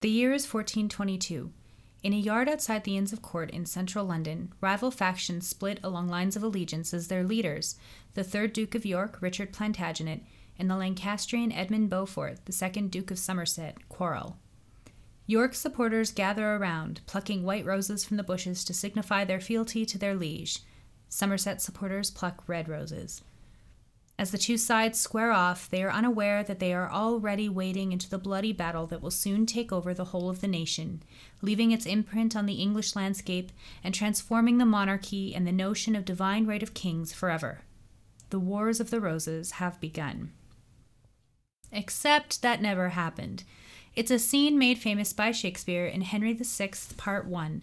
The year is 1422. In a yard outside the Inns of Court in central London, rival factions split along lines of allegiance as their leaders, the third Duke of York, Richard Plantagenet, and the Lancastrian Edmund Beaufort, the second Duke of Somerset, quarrel. York supporters gather around, plucking white roses from the bushes to signify their fealty to their liege. Somerset supporters pluck red roses. As the two sides square off, they are unaware that they are already wading into the bloody battle that will soon take over the whole of the nation, leaving its imprint on the English landscape and transforming the monarchy and the notion of divine right of kings forever. The Wars of the Roses have begun. Except that never happened. It's a scene made famous by Shakespeare in Henry VI, Part 1,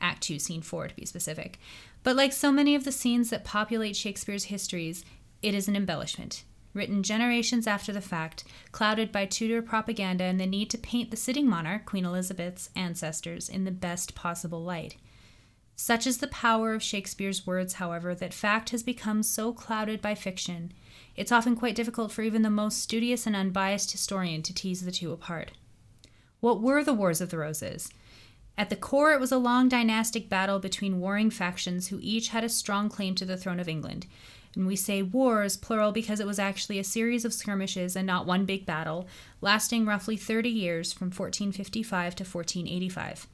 Act 2, Scene 4 to be specific. But like so many of the scenes that populate Shakespeare's histories, it is an embellishment, written generations after the fact, clouded by Tudor propaganda and the need to paint the sitting monarch, Queen Elizabeth's ancestors, in the best possible light. Such is the power of Shakespeare's words, however, that fact has become so clouded by fiction, it's often quite difficult for even the most studious and unbiased historian to tease the two apart. What were the Wars of the Roses? At the core, it was a long dynastic battle between warring factions who each had a strong claim to the throne of England, and we say wars, plural, because it was actually a series of skirmishes and not one big battle, lasting roughly 30 years from 1455 to 1485.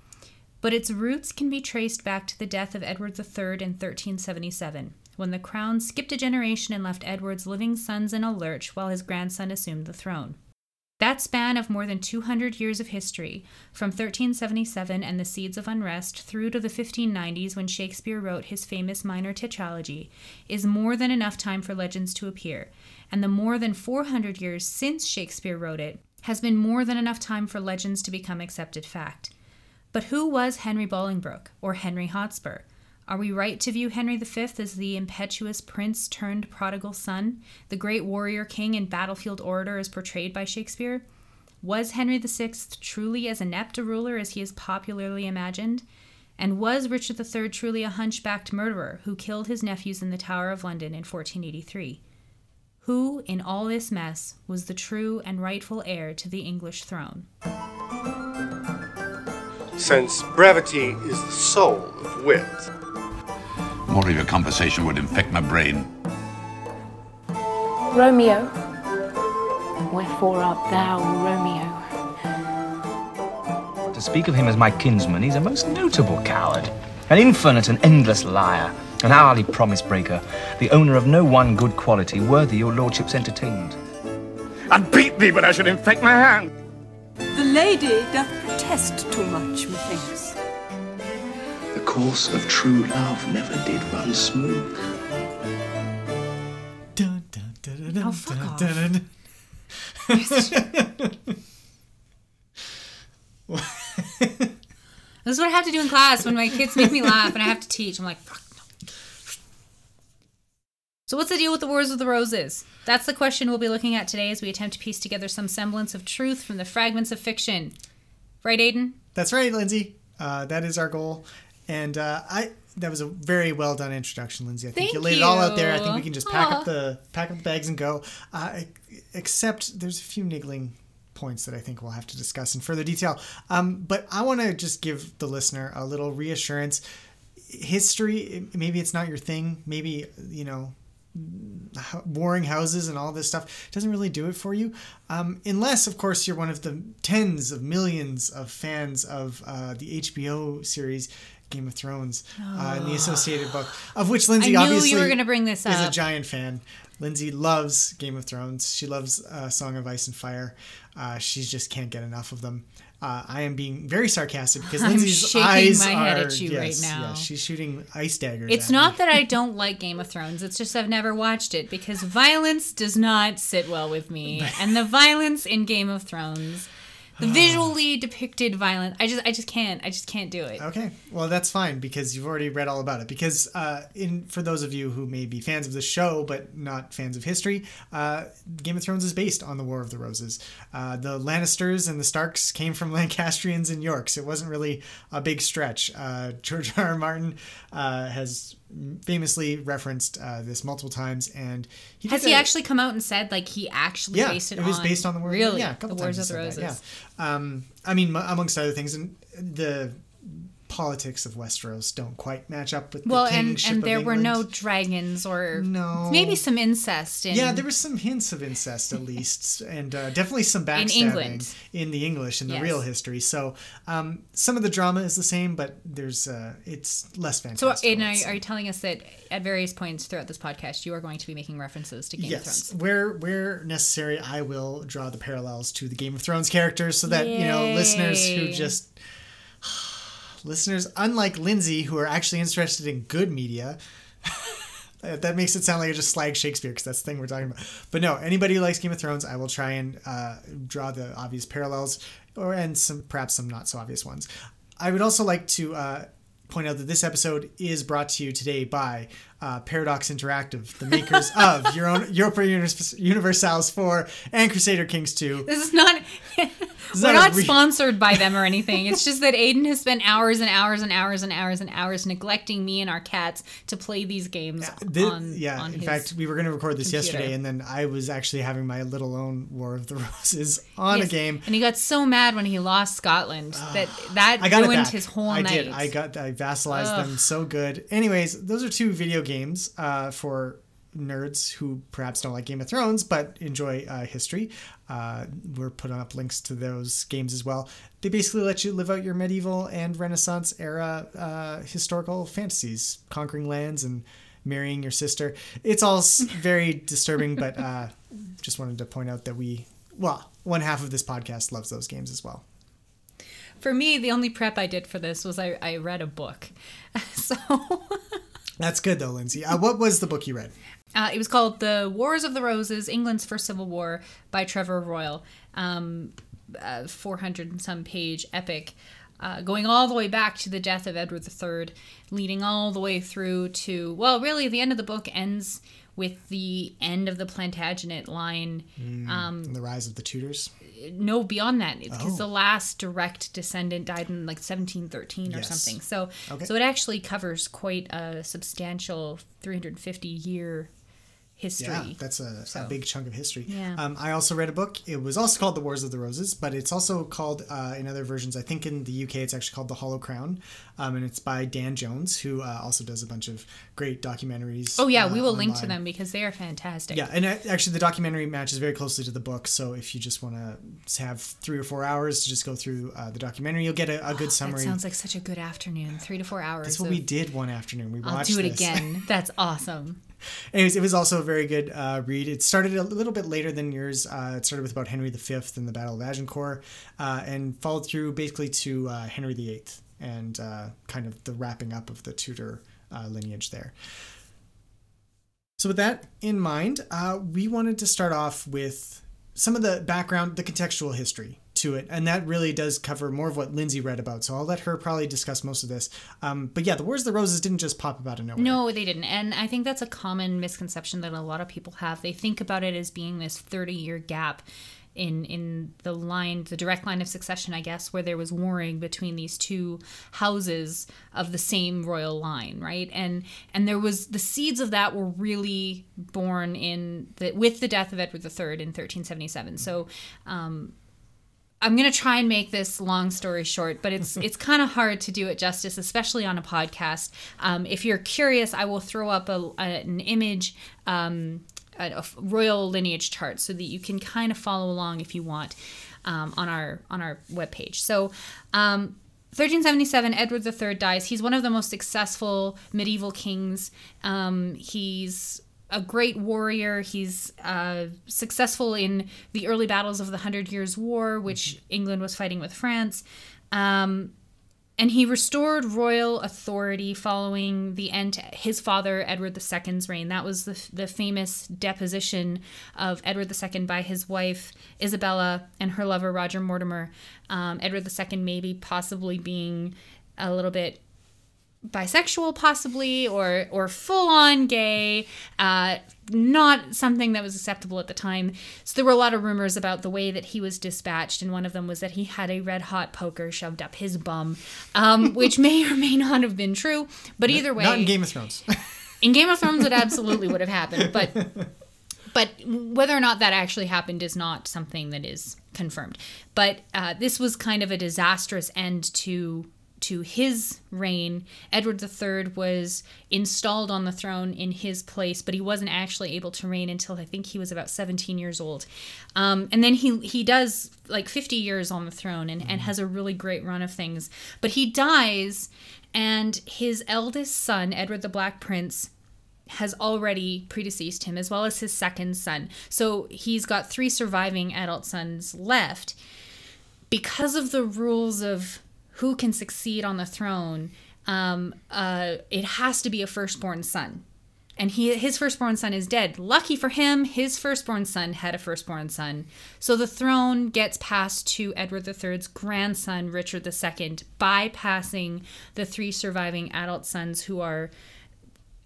But its roots can be traced back to the death of Edward III in 1377, when the crown skipped a generation and left Edward's living sons in a lurch while his grandson assumed the throne. That span of more than 200 years of history, from 1377 and the seeds of unrest through to the 1590s when Shakespeare wrote his famous minor tetralogy, is more than enough time for legends to appear, and the more than 400 years since Shakespeare wrote it has been more than enough time for legends to become accepted fact. But who was Henry Bolingbroke, or Henry Hotspur? Are we right to view Henry V as the impetuous prince turned prodigal son, the great warrior king and battlefield orator as portrayed by Shakespeare? Was Henry VI truly as inept a ruler as he is popularly imagined? And was Richard III truly a hunchbacked murderer who killed his nephews in the Tower of London in 1483? Who, in all this mess, was the true and rightful heir to the English throne? Since brevity is the soul of wit, more of your conversation would infect my brain. Romeo. Wherefore art thou, Romeo? To speak of him as my kinsman, he's a most notable coward, an infinite and endless liar, an hourly promise breaker, the owner of no one good quality worthy your lordship's entertainment. I'd beat thee, but I should infect my hand. The lady doth protest too much, methinks course of true love never did run smooth. Dun, dun, dun, oh, fuck off. this is what I have to do in class when my kids make me laugh and I have to teach. I'm like, fuck no. So, what's the deal with the Wars of the Roses? That's the question we'll be looking at today as we attempt to piece together some semblance of truth from the fragments of fiction. Right, Aidan? That's right, Lindsay. Uh, that is our goal. And uh, I that was a very well done introduction, Lindsay. I think Thank you laid you. it all out there. I think we can just pack Aww. up the pack up the bags and go. Uh, except there's a few niggling points that I think we'll have to discuss in further detail. Um, but I want to just give the listener a little reassurance. History, maybe it's not your thing. Maybe you know warring houses and all this stuff doesn't really do it for you um, unless of course you're one of the tens of millions of fans of uh, the hbo series Game of Thrones uh, in the associated book, of which Lindsay obviously you were to bring this is a giant fan. Lindsay loves Game of Thrones. She loves uh, Song of Ice and Fire. Uh, she just can't get enough of them. Uh, I am being very sarcastic because Lindsay's shaking eyes my are head at you right yes, now. yes, she's shooting ice daggers. It's not me. that I don't like Game of Thrones. It's just I've never watched it because violence does not sit well with me. And the violence in Game of Thrones, visually depicted violence, I just I just can't. I just can't do it. Okay, well that's fine because you've already read all about it. Because uh, in for those of you who may be fans of the show but not fans of history, uh, Game of Thrones is based on the War of the Roses. Uh, the Lannisters and the Starks came from Lancastrians and Yorks. It wasn't really a big stretch. Uh, George R. R. Martin uh, has famously referenced uh, this multiple times, and he Has he a- actually come out and said like he actually Yeah, based it, on Yeah, it was on based on the word. really yeah, a couple the times Wars of the Roses? that, yeah. Um, I mean, m- amongst other things, and the politics of Westeros don't quite match up with Well, the and and there were no dragons or No. maybe some incest. In, Yeah, there was some hints of incest at least, and uh, definitely some backstabbing in, England. in the English in the Yes. real history. So um, some of the drama is the same, but there's uh, it's less So, fantastic. Aidan, are, are you telling us that at various points throughout this podcast, you are going to be making references to Game of Thrones? Yes, Thrones? where where necessary, I will draw the parallels to the Game of Thrones characters, so that you know listeners who just listeners, unlike Lindsay, who are actually interested in good media. that makes it sound like I just slag Shakespeare because that's the thing we're talking about. But no, anybody who likes Game of Thrones, I will try and uh, draw the obvious parallels, or and some perhaps some not so obvious ones. I would also like to uh, point out that this episode is brought to you today by uh, Paradox Interactive, the makers of Your Own Europa Univers- Universalis 4 and Crusader Kings 2. This is not. we're not not re- sponsored by them or anything. It's just that Aidan has spent hours and hours and hours and hours and hours neglecting me and our cats to play these games Thi- on. yeah, on in fact, we were going to record this computer. yesterday, and then I was actually having my little own War of the Roses on Yes, a game. and he got so mad when he lost Scotland that that I got it ruined his whole I night. did. I got. I vassalized them so good. Anyways, those are two video games uh, for nerds who perhaps don't like Game of Thrones but enjoy uh, history. Uh, we're putting up links to those games as well. They basically let you live out your medieval and Renaissance era uh, historical fantasies, conquering lands and marrying your sister. It's all very disturbing, but uh, just wanted to point out that we, well, one half of this podcast loves those games as well. For me, the only prep I did for this was I, I read a book. so That's good though, Lindsay. Uh, what was the book you read? uh, it was called The Wars of the Roses England's First Civil War by Trevor Royle. Um, uh, 400 and some page epic. Uh, going all the way back to the death of Edward III, leading all the way through to, well, really, the end of the book ends with the end of the Plantagenet line. Um, And the Rise of the Tudors. no beyond that because Oh. the last direct descendant died in like 1713 or Yes. something so Okay. so it actually covers quite a substantial 350 year history Yeah, that's a, a big chunk of history. Yeah. Um, I also read a book. It was also called The Wars of the Roses, but it's also called uh, in other versions. I think in the UK it's actually called The Hollow Crown, um, and it's by Dan Jones, who uh, also does a bunch of great documentaries. oh yeah uh, we will link to them because they are fantastic Yeah, and uh, actually, the documentary matches very closely to the book. So if you just want to have three or four hours to just go through uh, the documentary, you'll get a, a good that summary. That sounds like such a good afternoon three to four hours That's what of- we did one afternoon. We watched i'll do it this. again that's awesome Anyways, it was also a very good uh, read. It started a little bit later than yours. Uh, it started with about Henry V and the Battle of Agincourt, uh, and followed through basically to uh, Henry VIII and uh, kind of the wrapping up of the Tudor uh, lineage there. So, with that in mind, we wanted to start off with some of the background, the contextual history to it, and that really does cover more of what Lindsay read about. So, I'll let her probably discuss most of this. Um, but yeah, the Wars of the Roses didn't just pop up out of nowhere. No, they didn't. And I think that's a common misconception that a lot of people have. They think about it as being this 30 year gap in in the line the direct line of succession I guess where there was warring between these two houses of the same royal line right and and there was the seeds of that were really born in the with the death of Edward III in 1377 so um I'm gonna try and make this long story short, but it's it's kind of hard to do it justice, especially on a podcast. Um, if you're curious, I will throw up a, a- an image, um, a, royal lineage chart, so that you can kind of follow along if you want um, on our on our webpage. So. Um, 1377, Edward III dies. He's one of the most successful medieval kings. Um, he's a great warrior. He's uh, successful in the early battles of the Hundred Years' War, which England was fighting with France. Um, and he restored royal authority following the end to his father Edward II's reign. That was the, the famous deposition of Edward II by his wife Isabella and her lover Roger Mortimer. Um, Edward II maybe possibly being a little bit bisexual possibly or or full on gay uh not something that was acceptable at the time so there were a lot of rumors about the way that he was dispatched and one of them was that he had a red hot poker shoved up his bum um which may or may not have been true but either way Not in Game of Thrones. in Game of Thrones, it absolutely would have happened, but but whether or not that actually happened is not something that is confirmed. But uh, this was kind of a disastrous end to to his reign. Edward III was installed on the throne in his place, but he wasn't actually able to reign until I think he was about 17 years old. Um, and then he he does like 50 years on the throne and, and has a really great run of things. But he dies, and his eldest son, Edward the Black Prince, has already predeceased him, as well as his second son. So he's got three surviving adult sons left. Because of the rules of who can succeed on the throne, um, uh, it has to be a firstborn son. And he, his firstborn son is dead. Lucky for him, his firstborn son had a firstborn son. So the throne gets passed to Edward III's grandson, Richard II, bypassing the three surviving adult sons who are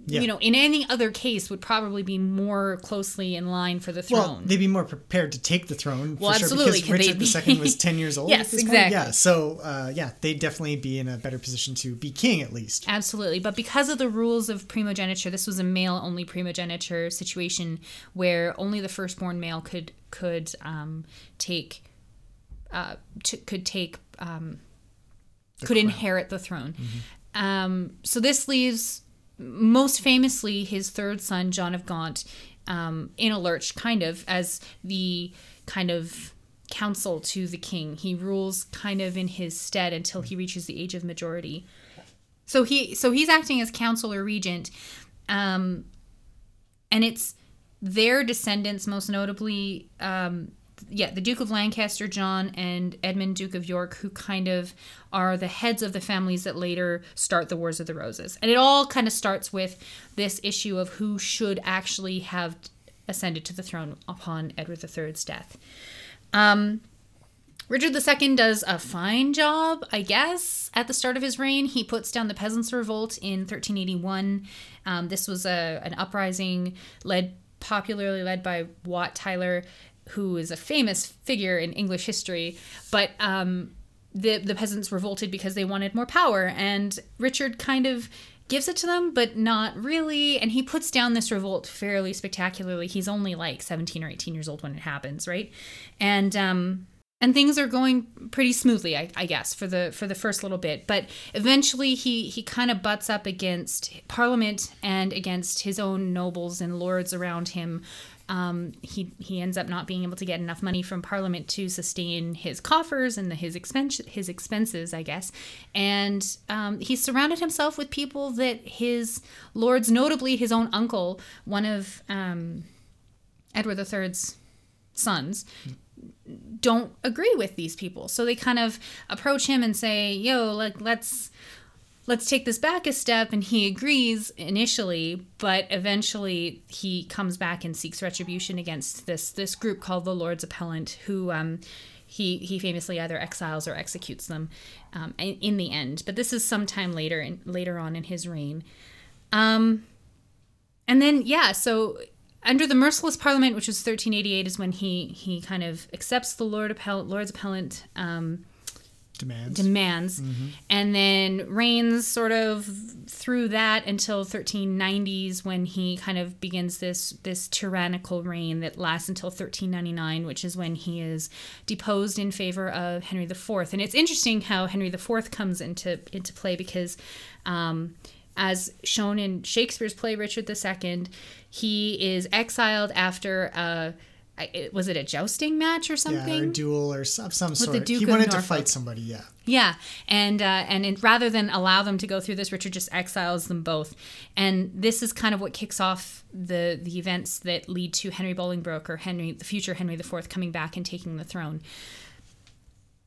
Yeah. you know, in any other case would probably be more closely in line for the throne. Well, they'd be more prepared to take the throne. Well, for absolutely, Sure, because could Richard II was 10 years old. Yes, this point. exactly. Yeah, so uh, yeah, they'd definitely be in a better position to be king at least. Absolutely. But because of the rules of primogeniture, this was a male only primogeniture situation where only the firstborn male could could um, take uh, t- could take um, could inherit the throne. Um, so this leaves most famously his third son, John of Gaunt, um, in a lurch, kind of as the kind of counsel to the king. He rules kind of in his stead until he reaches the age of majority. So he so he's acting as counsel or regent, um, and it's their descendants, most notably, um, yeah, the Duke of Lancaster, John, and Edmund, Duke of York, who kind of are the heads of the families that later start the Wars of the Roses. And it all kind of starts with this issue of who should actually have ascended to the throne upon Edward III's death. Um, Richard II does a fine job, I guess, at the start of his reign. He puts down the Peasants' Revolt in 1381. Um, this was a, an uprising led popularly led by Wat Tyler, who is a famous figure in English history. But um, the the peasants revolted because they wanted more power, and Richard kind of gives it to them, but not really. And he puts down this revolt fairly spectacularly. He's only like 17 or 18 years old when it happens, right? And um, and things are going pretty smoothly I, I guess for the for the first little bit but eventually he he kind of butts up against parliament and against his own nobles and lords around him um, he he ends up not being able to get enough money from parliament to sustain his coffers and the, his expense his expenses i guess and um, he surrounded himself with people that his lords notably his own uncle one of um, edward iii's sons don't agree with these people. So they kind of approach him and say, "Yo, like let's let's take this back a step." And he agrees initially, but eventually he comes back and seeks retribution against this this group called the Lords Appellant, who um, he he famously either exiles or executes them um, in, in the end. But this is sometime later in, later on in his reign. Um, and then yeah, so under the merciless parliament, which was 1388, is when he he kind of accepts the Lord Appellant, Lord's Appellant um, Demands. demands, and then reigns sort of through that until 1390s when he kind of begins this this tyrannical reign that lasts until 1399, which is when he is deposed in favor of Henry IV. And it's interesting how Henry IV comes into into play because. Um, as shown in Shakespeare's play Richard II, he is exiled after a I- was it a jousting match or something? yeah, or a duel or some, some the sort. Duke he of wanted to fight somebody. Yeah. Yeah, and uh, and it, rather than allow them to go through this, Richard just exiles them both, and this is kind of what kicks off the the events that lead to Henry Bolingbroke or Henry, the future Henry IV, coming back and taking the throne.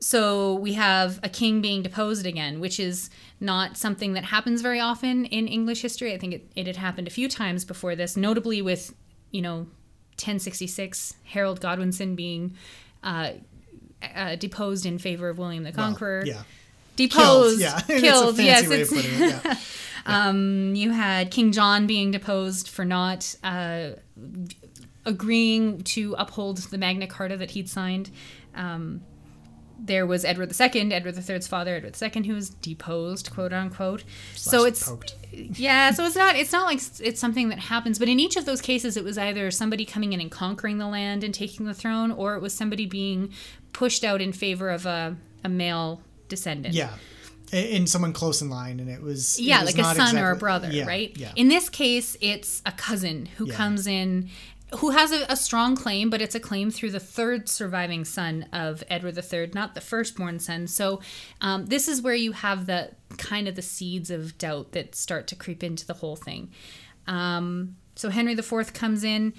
So we have a king being deposed again, which is not something that happens very often in English history. I think it, it had happened a few times before this, notably with, you know, 1066, Harold Godwinson being uh, uh, deposed in favor of William the Conqueror Well, yeah. deposed, yeah, killed. it's a fancy yes, way of it's- putting it. Yeah. Um, you had King John being deposed for not uh, agreeing to uphold the Magna Carta that he'd signed. Um, there was Edward II, Edward III's father, Edward II, who was deposed, quote unquote. so it's poked. yeah, so it's not it's not like it's something that happens, but in each of those cases, it was either somebody coming in and conquering the land and taking the throne, or it was somebody being pushed out in favor of a, a male descendant. Yeah. And someone close in line, and it was it Yeah, was like a son or a brother, yeah, right? Yeah. In this case, it's a cousin who Yeah. comes in, who has a, a strong claim, but it's a claim through the third surviving son of Edward III, not the firstborn son. So um, this is where you have the kind of the seeds of doubt that start to creep into the whole thing. Um, so Henry IV comes in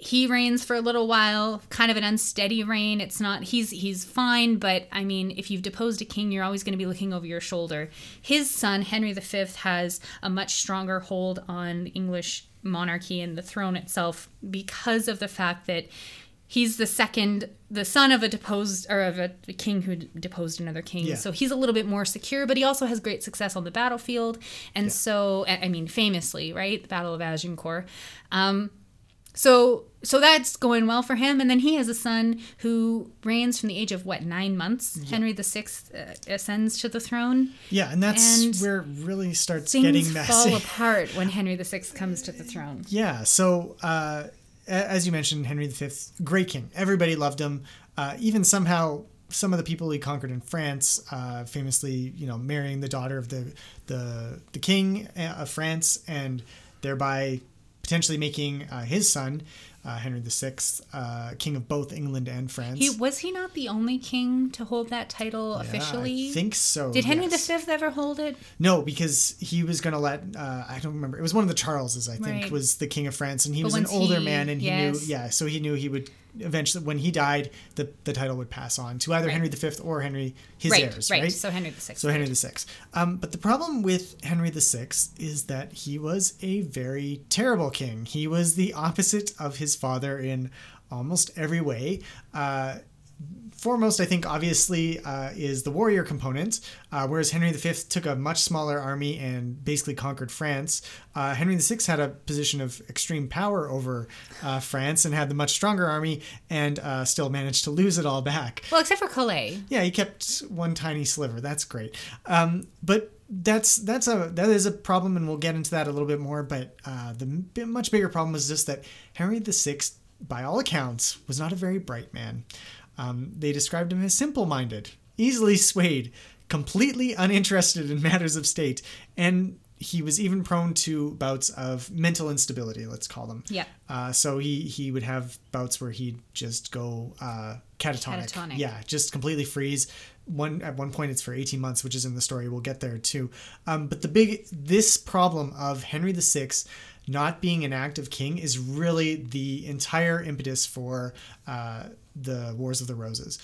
he reigns for a little while kind of an unsteady reign. It's not he's he's fine but i mean if you've deposed a king you're always going to be looking over your shoulder. His son henry v has a much stronger hold on the english monarchy and the throne itself because of the fact that he's the second the son of a deposed or of a king who deposed another king. Yeah. so he's a little bit more secure but he also has great success on the battlefield. And so i I mean famously right the battle of agincourt um, so so that's going well for him and then he has a son who reigns from the age of what nine months henry VI uh, ascends to the throne yeah, and that's and where it really starts things getting fall messy. apart when henry VI comes to the throne Yeah. So, uh, as you mentioned, Henry V, great king. Everybody loved him. Uh, even somehow, some of the people he conquered in France, uh, famously, you know, marrying the daughter of the the the king uh, of France, and thereby potentially making uh, his son, uh, Henry VI, uh, king of both England and France. he was he not the only king to hold that title Yeah, officially I think so. did henry yes. V ever hold it No, because he was going to let uh, I don't remember. It was one of the Charleses, I think, Right. was the king of France, and he But was an older he- man, and he yes. knew, yeah, so he knew he would eventually, when he died, the the title would pass on to either Henry V or Henry his right heirs, right right? so henry the sixth So Henry VI. Um, but the problem with Henry VI is that he was a very terrible king. He was the opposite of his father in almost every way. Uh, foremost, I think, obviously, uh, is the warrior component. Uh, whereas Henry V took a much smaller army and basically conquered France, uh, Henry VI had a position of extreme power over uh, France and had the much stronger army and uh, still managed to lose it all back. well except for calais Yeah, he kept one tiny sliver. That's great. Um, but that's that's a that is a problem, and we'll get into that a little bit more. But uh, the much bigger problem was just that Henry VI, by all accounts, was not a very bright man. Um, they described him as simple-minded, easily swayed, completely uninterested in matters of state, and he was even prone to bouts of mental instability. Let's call them. Yeah. Uh, so he he would have bouts where he'd just go uh, catatonic. Catatonic. Yeah, just completely freeze. One at one point it's for 18 months, which is in the story. We'll get there too. Um, but the big this problem of Henry VI not being an active king is really the entire impetus for uh, the Wars of the Roses.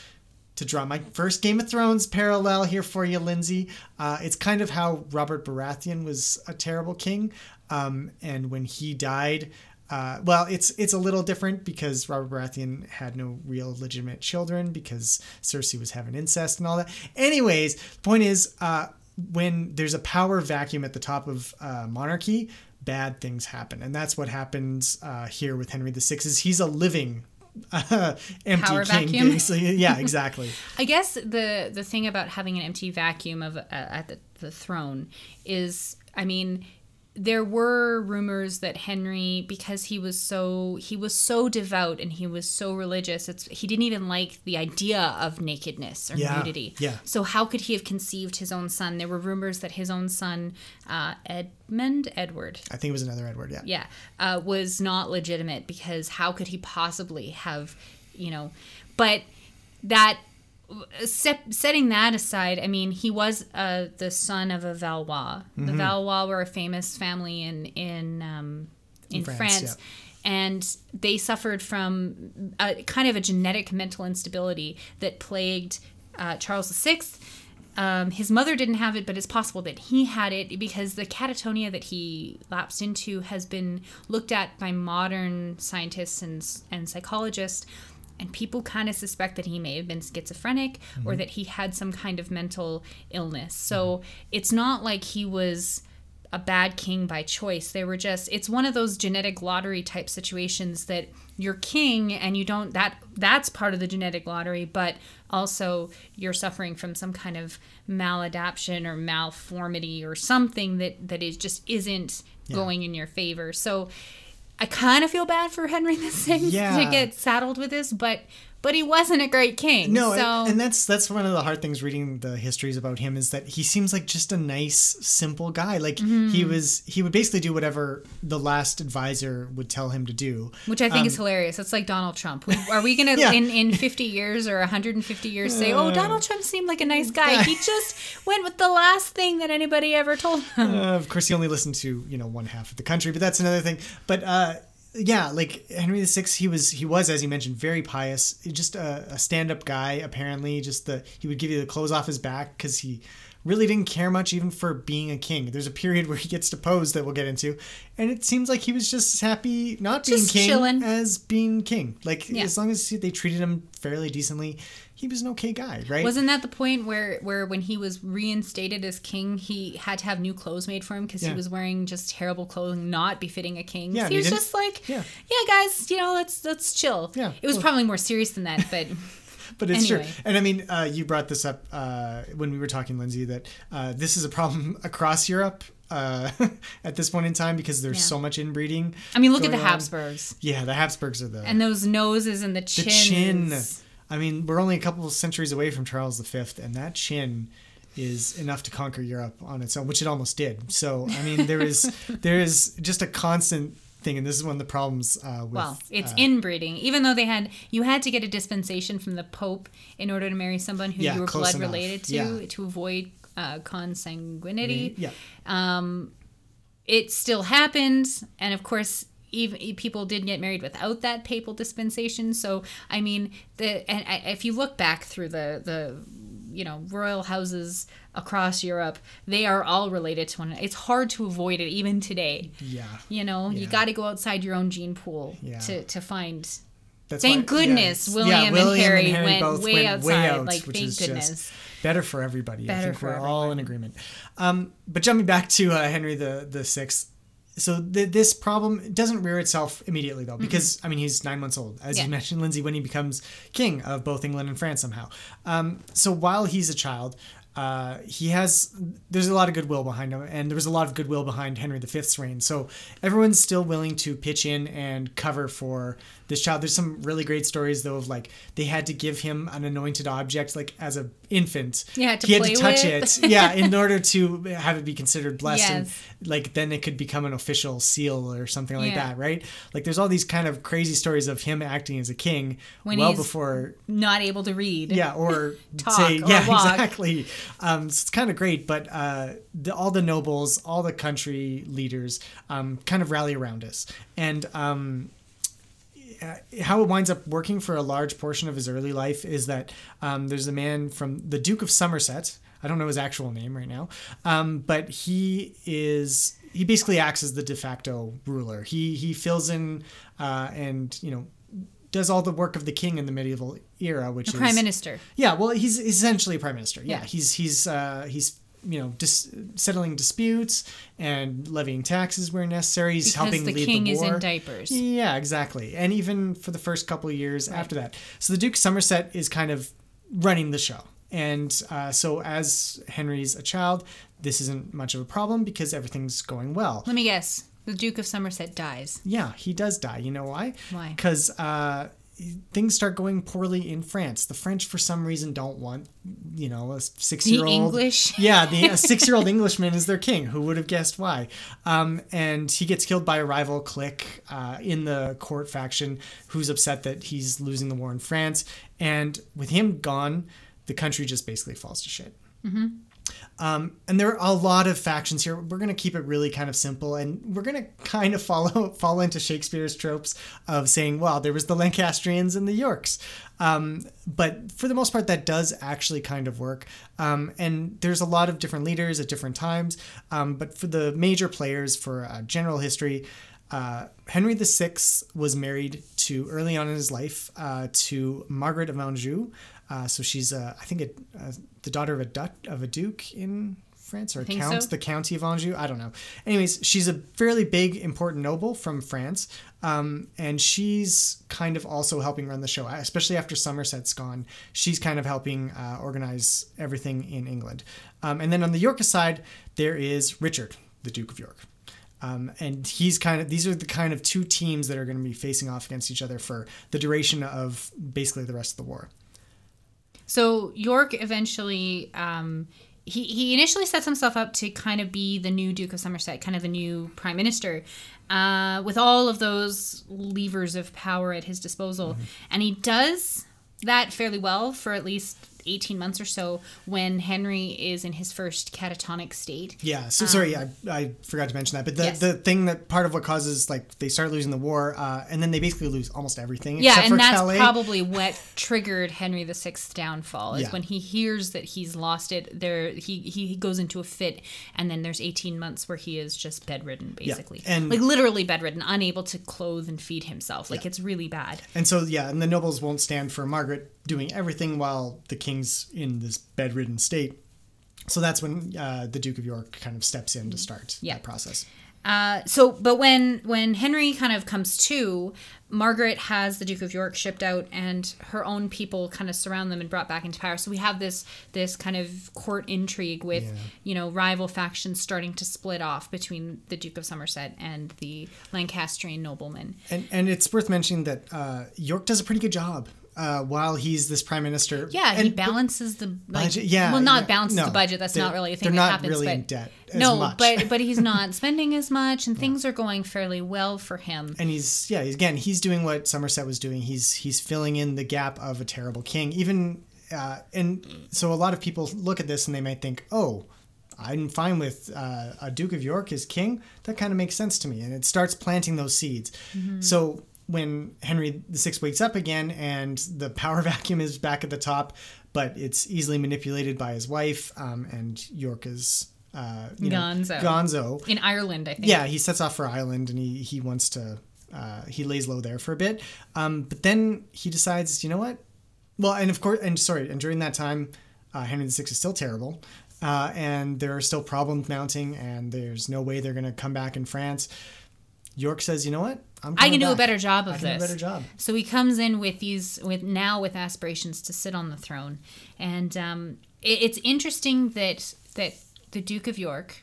To draw my first Game of Thrones parallel here for you, Lindsay, uh, it's kind of how Robert Baratheon was a terrible king, um, and when he died, uh, well, it's it's a little different because Robert Baratheon had no real legitimate children because Cersei was having incest and all that. Anyways, point is, uh, when there's a power vacuum at the top of uh, monarchy, bad things happen, and that's what happens uh, here with Henry VI. Is he's a living empty Power king, vacuum. Yeah, exactly. I guess the the thing about having an empty vacuum of uh, at the, the throne is, I mean, there were rumors that Henry, because he was so he was so devout and he was so religious, it's he didn't even like the idea of nakedness or Yeah, nudity. yeah. So how could he have conceived his own son? There were rumors that his own son, uh, Edmund Edward, I think it was another Edward. Yeah. yeah, uh, was not legitimate because how could he possibly have, you know, but that setting that aside, I mean, he was uh, the son of a Valois. The Valois were a famous family in in um, in, France, France. And they suffered from a, kind of a genetic mental instability that plagued uh, Charles VI. Um, his mother didn't have it, but it's possible that he had it because the catatonia that he lapsed into has been looked at by modern scientists and, and psychologists and people kind of suspect that he may have been schizophrenic or mm-hmm. that he had some kind of mental illness. So mm-hmm. it's not like he was a bad king by choice. They were just it's one of those genetic lottery type situations that you're king and you don't that that's part of the genetic lottery, but also you're suffering from some kind of maladaption or malformity or something that that is just isn't going in your favor. So I kind of feel bad for Henry VI Yeah. to get saddled with this, but but he wasn't a great king. No, and- so and, that's that's one of the hard things reading the histories about him is that he seems like just a nice, simple guy. Like Mm-hmm. he was, he would basically do whatever the last advisor would tell him to do. which I think is hilarious. It's like Donald Trump. Are we going to, Um, Yeah. Uh, in, in 50 years or 150 years, say, oh, Donald Trump seemed like a nice guy? He just went with the last thing that anybody ever told him. Uh, of course, he only listened to you know one half of the country, but that's another thing. But uh, yeah, like Henry VI, he was he was as you mentioned very pious, just a, a stand up guy. Apparently, just the he would give you the clothes off his back because he really didn't care much even for being a king. There's a period where he gets deposed that we'll get into, and it seems like he was just as happy not being king as being king. Like Yeah. as long as they treated him fairly decently, he was an okay guy, right? Wasn't that the point where, where when he was reinstated as king, he had to have new clothes made for him because Yeah. he was wearing just terrible clothing, not befitting a king? Yeah, So he was just like, yeah. yeah. guys, you know, let's let's chill. Yeah, it was well- probably more serious than that, but But it's Anyway. true. And I mean, uh, you brought this up uh, when we were talking, Lindsay, that uh, this is a problem across Europe uh, at this point in time because there's Yeah. so much inbreeding. I mean, look at the on. Habsburgs Yeah, the Habsburgs are the and those noses and the the chin. I mean, we're only a couple of centuries away from Charles V, and that chin is enough to conquer Europe on its own, which it almost did. So, I mean, there is there is just a constant thing, and this is one of the problems uh, with. Well, it's uh, inbreeding. Even though they had, you had to get a dispensation from the Pope in order to marry someone who Yeah, you were blood enough. related to Yeah. to avoid uh, consanguinity. yeah. It still happened, and of course, even people did get married without that papal dispensation. So, I mean, the and I- if you look back through the the you know royal houses across Europe, they are all related to one another. It's hard to avoid it even today. Yeah. You know, you got to go outside your own gene pool Yeah. to to find That's Thank why- yeah, goodness it's- William and Harry went way outside, Way like, which thank is goodness. just better for everybody. I Better think for we're all in agreement. Um, but jumping back to uh, Henry the the sixth, so th- this problem doesn't rear itself immediately though, because I mean he's nine months old, as Yeah. you mentioned, Lindsay, when he becomes king of both England and France somehow. Um, so while he's a child. Uh, he has there's a lot of goodwill behind him and there was a lot of goodwill behind henry v's reign so everyone's still willing to pitch in and cover for this child there's some really great stories though of like they had to give him an anointed object like as a infant Yeah, to he had to touch with. it yeah in order to have it be considered blessed and like then it could become an official seal or something like Yeah. that right like there's all these kind of crazy stories of him acting as a king When well before not able to read. yeah or Talk say or yeah walk. exactly um, so it's kind of great but uh, the, all the nobles all the country leaders um, kind of rally around us and um, how it winds up working for a large portion of his early life is that um, there's a man from the Duke of Somerset. I don't know his actual name right now, um, but he is he basically acts as the de facto ruler. He he fills in uh, and you know does all the work of the king in the medieval era, which The is prime minister. yeah, well, he's essentially a prime minister. Yeah, Yeah. he's he's uh, he's you know dis- settling disputes and levying taxes where necessary. He's Because helping the lead king the is in war. diapers. Yeah, exactly. And even for the first couple of years after that, so the Duke of Somerset is kind of running the show. And uh, so, as Henry's a child, this isn't much of a problem because everything's going well. Let me guess. The Duke of Somerset dies. Yeah, he does die. You know why? Why? Because uh, things start going poorly in France. The French, for some reason, don't want, you know, a six-year-old English? Yeah, the a six-year-old Englishman is their king. Who would have guessed why? Um, and he gets killed by a rival clique uh, in the court faction, who's upset that he's losing the war in France. And with him gone, the country just basically falls to shit. Um, and there are a lot of factions here. We're going to keep it really kind of simple, and we're going to kind of follow fall into Shakespeare's tropes of saying, "Well, there was the Lancastrians and the Yorks," um, but for the most part, that does actually kind of work. Um, and there's a lot of different leaders at different times, um, but for the major players for uh, general history. Uh, Henry VI was married to early on in his life uh, to Margaret of Anjou. Uh, so she's, uh, I think, a, uh, the daughter of a duck of a duke in France or a count, so. the county of Anjou. I don't know. Anyways, she's a fairly big, important noble from France, um, and she's kind of also helping run the show, especially after Somerset's gone. She's kind of helping uh, organize everything in England. Um, and then on the Yorkist side, there is Richard, the Duke of York. Um, and he's kind of these are the kind of two teams that are going to be facing off against each other for the duration of basically the rest of the war. So York eventually, um, he, he initially sets himself up to kind of be the new Duke of Somerset, kind of the new prime minister, uh, with all of those levers of power at his disposal. And he does that fairly well for at least 18 months or so when Henry is in his first catatonic state. Yeah. So sorry, I, I forgot to mention that. But the, Um, yes. the thing that part of what causes like they start losing the war, uh, and then they basically lose almost everything. Yeah, except for and that's Calais. probably what triggered Henry VI's downfall. Is Yeah. when he hears that he's lost it. There, he he goes into a fit, and then there's 18 months where he is just bedridden, basically, and- like literally bedridden, unable to clothe and feed himself. Like it's really bad. And so yeah, and the nobles won't stand for Margaret doing everything while the king's in this bedridden state. So that's when uh, the Duke of York kind of steps in to start Yeah. that process. Uh, so, but when when Henry kind of comes to, Margaret has the Duke of York shipped out, and her own people kind of surround them and brought back into power. So we have this this kind of court intrigue with you know rival factions starting to split off between the Duke of Somerset and the Lancastrian noblemen. And and it's worth mentioning that uh, York does a pretty good job uh, while he's this prime minister. Yeah, he balances the like, Budget- yeah, Well, not yeah. balances No, the budget. That's not really a thing they're that not happens. really in debt as no, much. but but he's not spending as much, and things are going fairly well for him. and he's yeah he's, again he's doing what Somerset was doing. He's he's filling in the gap of a terrible king. Even uh, and so a lot of people look at this and they might think, oh, I'm fine with uh, a Duke of York as king. That kind of makes sense to me, and it starts planting those seeds. So when Henry VI wakes up again and the power vacuum is back at the top, but it's easily manipulated by his wife, um, and York is. Uh, you know, Gonzo. Gonzo. In Ireland, I think. Yeah, he sets off for Ireland and he he wants to uh, he lays low there for a bit. Um, but then he decides, you know what? Well, and of course, and sorry, and during that time, uh, Henry VI is still terrible, uh, and there are still problems mounting, and there's no way they're going to come back in France. York says, you know what? I can do a better job of I can this. do a better job. So he comes in with these, with now with aspirations to sit on the throne, and um, it, it's interesting that that the Duke of York,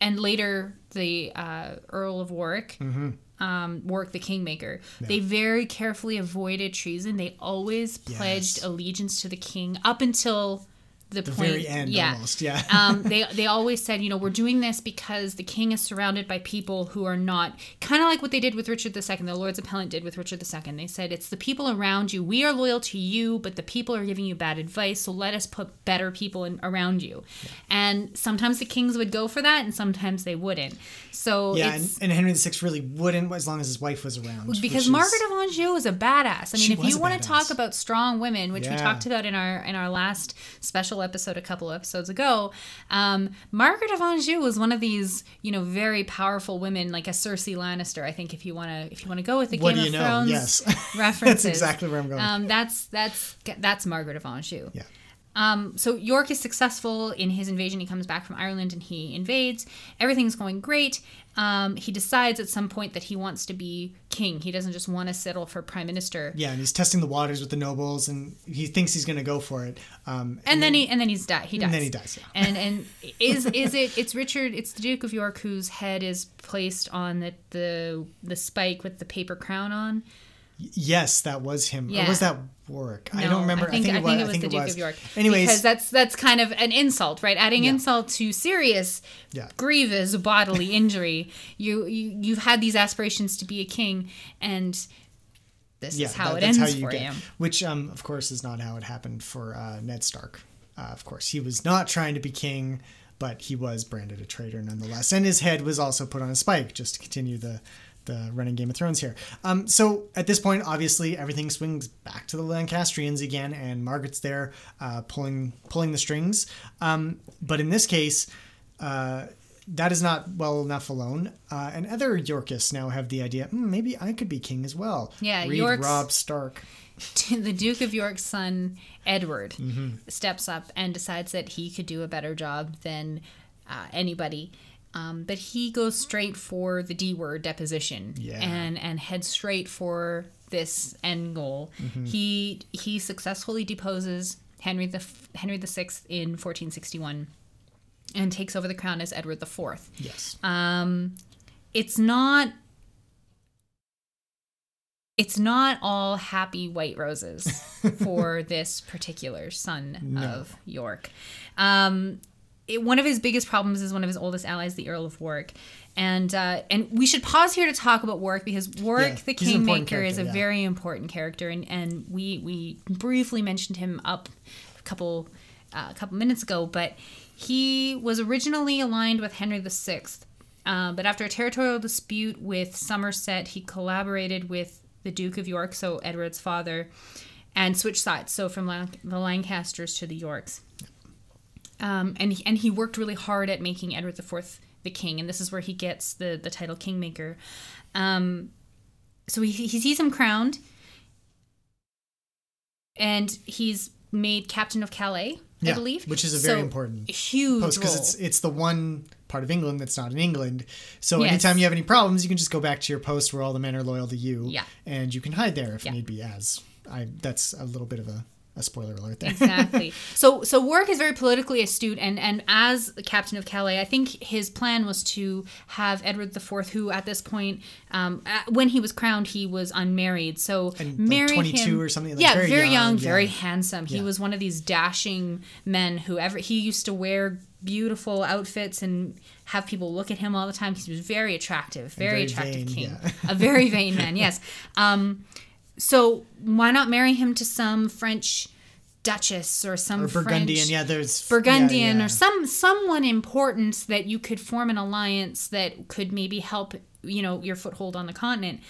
and later the uh, Earl of Warwick. Mm-hmm. Um, Warwick the Kingmaker. They very carefully avoided treason. They always pledged Yes. allegiance to the king up until the, The point. very end, yeah. almost, yeah. um, they they always said, you know, we're doing this because the king is surrounded by people who are not kind of like what they did with Richard II. The Lords Appellant did with Richard II. They said it's the people around you. We are loyal to you, but the people are giving you bad advice. So let us put better people in, around you. And sometimes the kings would go for that, and sometimes they wouldn't. So Yeah, and, it's. and Henry VI really wouldn't as long as his wife was around. because Margaret of Anjou is a badass. I mean, if you want to talk about strong women, which we talked about in our in our last special episode a couple episodes ago, um, Margaret of Anjou was one of these you know very powerful women, like a Cersei Lannister. I think if you want to if you want to go with the What Game of know? Thrones Yes. references, That's exactly where I'm going. Um, that's that's that's Margaret of Anjou. yeah. Um, so York is successful in his invasion. He comes back from Ireland and he invades. Everything's going great. Um, he decides at some point that he wants to be king. He doesn't just want to settle for prime minister. Yeah, and he's testing the waters with the nobles, and he thinks he's going to go for it. Um, And then he and then he's he dies. And then he dies, yeah. And and is is it? It's Richard. It's the Duke of York whose head is placed on the the the spike with the paper crown on. Yes, that was him. Or was that Warwick? I don't remember. I think, I think, it, was, I think the it Duke was. of York. Anyways, because that's that's kind of an insult, right? Adding Yeah. insult to serious, Yeah. grievous bodily injury. You, you you've had these aspirations to be a king, and this yeah, is how that- it ends how you for get. you. Which, um, of course, is not how it happened for uh, Ned Stark. Uh, of course, he was not trying to be king, but he was branded a traitor nonetheless, and his head was also put on a spike just to continue the the running Game of Thrones here. Um, so at this point, obviously, everything swings back to the Lancastrians again, and Margaret's there uh, pulling pulling the strings. Um, but in this case, uh, that is not well enough alone. Uh, and other Yorkists now have the idea, "Hmm, maybe I could be king as well. Yeah, Read York's- Robb Stark. the Duke of York's son Edward Mm-hmm. steps up and decides that he could do a better job than uh, anybody. Um, but he goes straight for the D word deposition Yeah. and and heads straight for this end goal. Mm-hmm. He he successfully deposes Henry the Henry the Sixth in 1461 and takes over the crown as Edward the Fourth. Yes. Um, it's not. It's not all happy white roses for this particular son of York. Um, it, one of his biggest problems is one of his oldest allies, the Earl of Warwick, and uh, and we should pause here to talk about Warwick because Warwick, Yeah, the he's an important Kingmaker, is a yeah. very important character, and and we we briefly mentioned him up a couple uh, a couple minutes ago, but he was originally aligned with Henry VI. Uh, but after a territorial dispute with Somerset, he collaborated with the Duke of York, so Edward's father, and switched sides. So from Lan- the Lancasters to the Yorks. Um, and he, and he worked really hard at making Edward IV the king, and this is where he gets the the title Kingmaker. Um, so he, he sees him crowned, and he's made captain of Calais, I believe, which is a very So, important huge Post because it's it's the one part of England that's not in England. So Yes. anytime you have any problems, you can just go back to your post where all the men are loyal to you. Yeah. And you can hide there if Yeah. need be. As I that's a little bit of a, a spoiler alert there. exactly. So so Warwick is very politically astute, and and as the captain of Calais, I think his plan was to have Edward IV, who at this point, um, uh, when he was crowned, he was unmarried, so And, like, marry 22 him. or something, like, yeah, very very, young, young, very yeah. handsome. He Yeah. was one of these dashing men who ever he used to wear beautiful outfits and have people look at him all the time. He was very attractive, very, very attractive vain, king, yeah. a very vain man. Yes. Um, so why not marry him to some French duchess or some or Burgundian, French yeah, there's Burgundian yeah, yeah. or some someone important that you could form an alliance that could maybe help you know your foothold on the continent.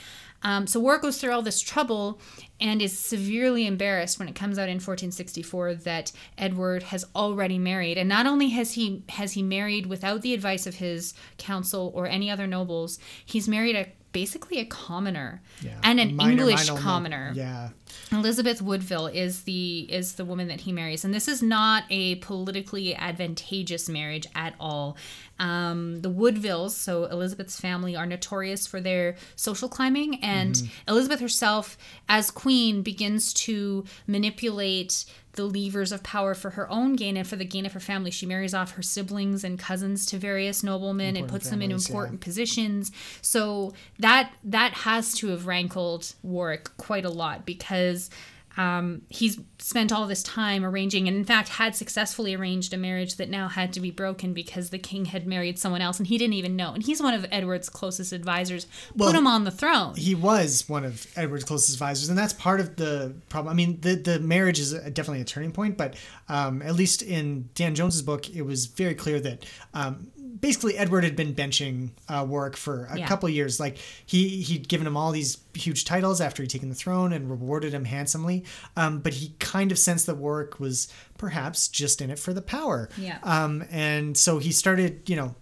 Um, so Warwick goes through all this trouble and is severely embarrassed when it comes out in 1464 that Edward has already married, and not only has he has he married without the advice of his council or any other nobles, he's married a basically a commoner Yeah, and an minor, English minor, commoner. Yeah. Elizabeth Woodville is the is the woman that he marries, and this is not a politically advantageous marriage at all. Um, the Woodvilles, so Elizabeth's family, are notorious for their social climbing, and Elizabeth herself, as queen, begins to manipulate the levers of power for her own gain and for the gain of her family. She marries off her siblings and cousins to various noblemen and Important puts them in families, yeah. important positions. So that that has to have rankled Warwick quite a lot because um, he's spent all this time arranging, and in fact had successfully arranged a marriage that now had to be broken because the king had married someone else, and he didn't even know. And he's one of Edward's closest advisors. Well, put him on the throne. He was one of Edward's closest advisors, and that's part of the problem. I mean, the the marriage is definitely a turning point, but um, at least in Dan Jones's book, it was very clear that um, basically Edward had been benching uh, Warwick for a Yeah. couple years. Like he he'd given him all these huge titles after he'd taken the throne and rewarded him handsomely, um, but he kind of sensed that Warwick was perhaps just in it for the power. Yeah. Um, and so he started, you know,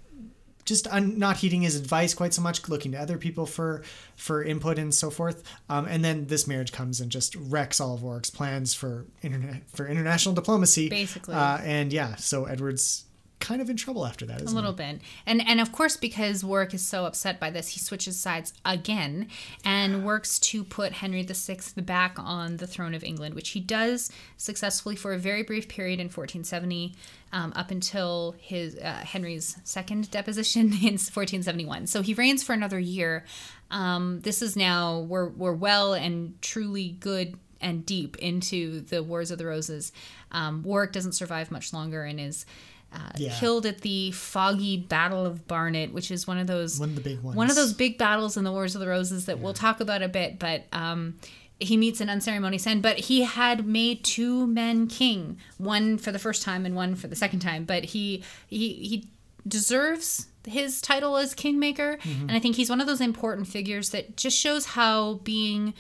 just un- not heeding his advice quite so much, looking to other people for for input and so forth. Um, and then this marriage comes and just wrecks all of Warwick's plans for internet for international diplomacy. Basically. uh, and yeah, so Edward's kind of in trouble after that. a little he? bit and and of course because warwick is so upset by this he switches sides again and works to put henry VI back on the throne of england which he does successfully for a very brief period in 1470 um, up until his uh, henry's second deposition in 1471 so he reigns for another year um, this is now we're, we're well and truly good and deep into the wars of the roses um, warwick doesn't survive much longer and is uh, Yeah. killed at the foggy Battle of Barnet, which is one of those One of the big ones. one of those big battles in the Wars of the Roses that we'll talk about a bit. But um, he meets an unceremonious end. But he had made two men king, one for the first time and one for the second time. But he he he deserves his title as kingmaker, and I think he's one of those important figures that just shows how being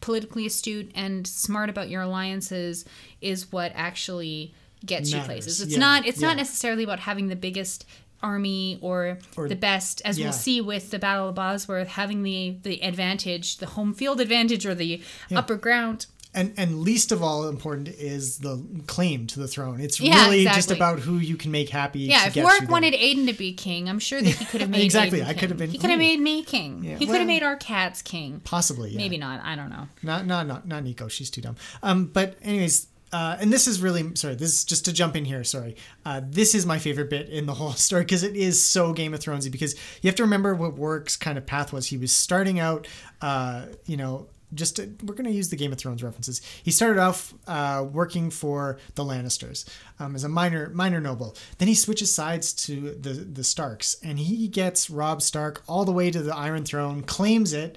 politically astute and smart about your alliances is what actually gets you places. It's Yeah, not it's not necessarily about having the biggest army or, Or- the best, as yeah. we'll see with the Battle of Bosworth, having the the advantage, the home field advantage or the upper ground. and and least of all important is the claim to the throne. It's Yeah, really just about who you can make happy. Yeah, if Warwick wanted Aidan to be king, I'm sure that he could have made Exactly, Aidan I could have been- He could have made me king. Yeah, he could have made our cats king. possibly, yeah. Maybe not. I don't know. Not not not not Nico. She's too dumb. Um, but anyways, uh, and this is really sorry. This is just to jump in here. Sorry. Uh, this is my favorite bit in the whole story because it is so Game of Thronesy. Because you have to remember what Warwick's kind of path was. He was starting out, uh, you know. Just to, we're going to use the Game of Thrones references. He started off uh, working for the Lannisters um, as a minor minor noble. Then he switches sides to the the Starks, and he gets Robb Stark all the way to the Iron Throne, claims it,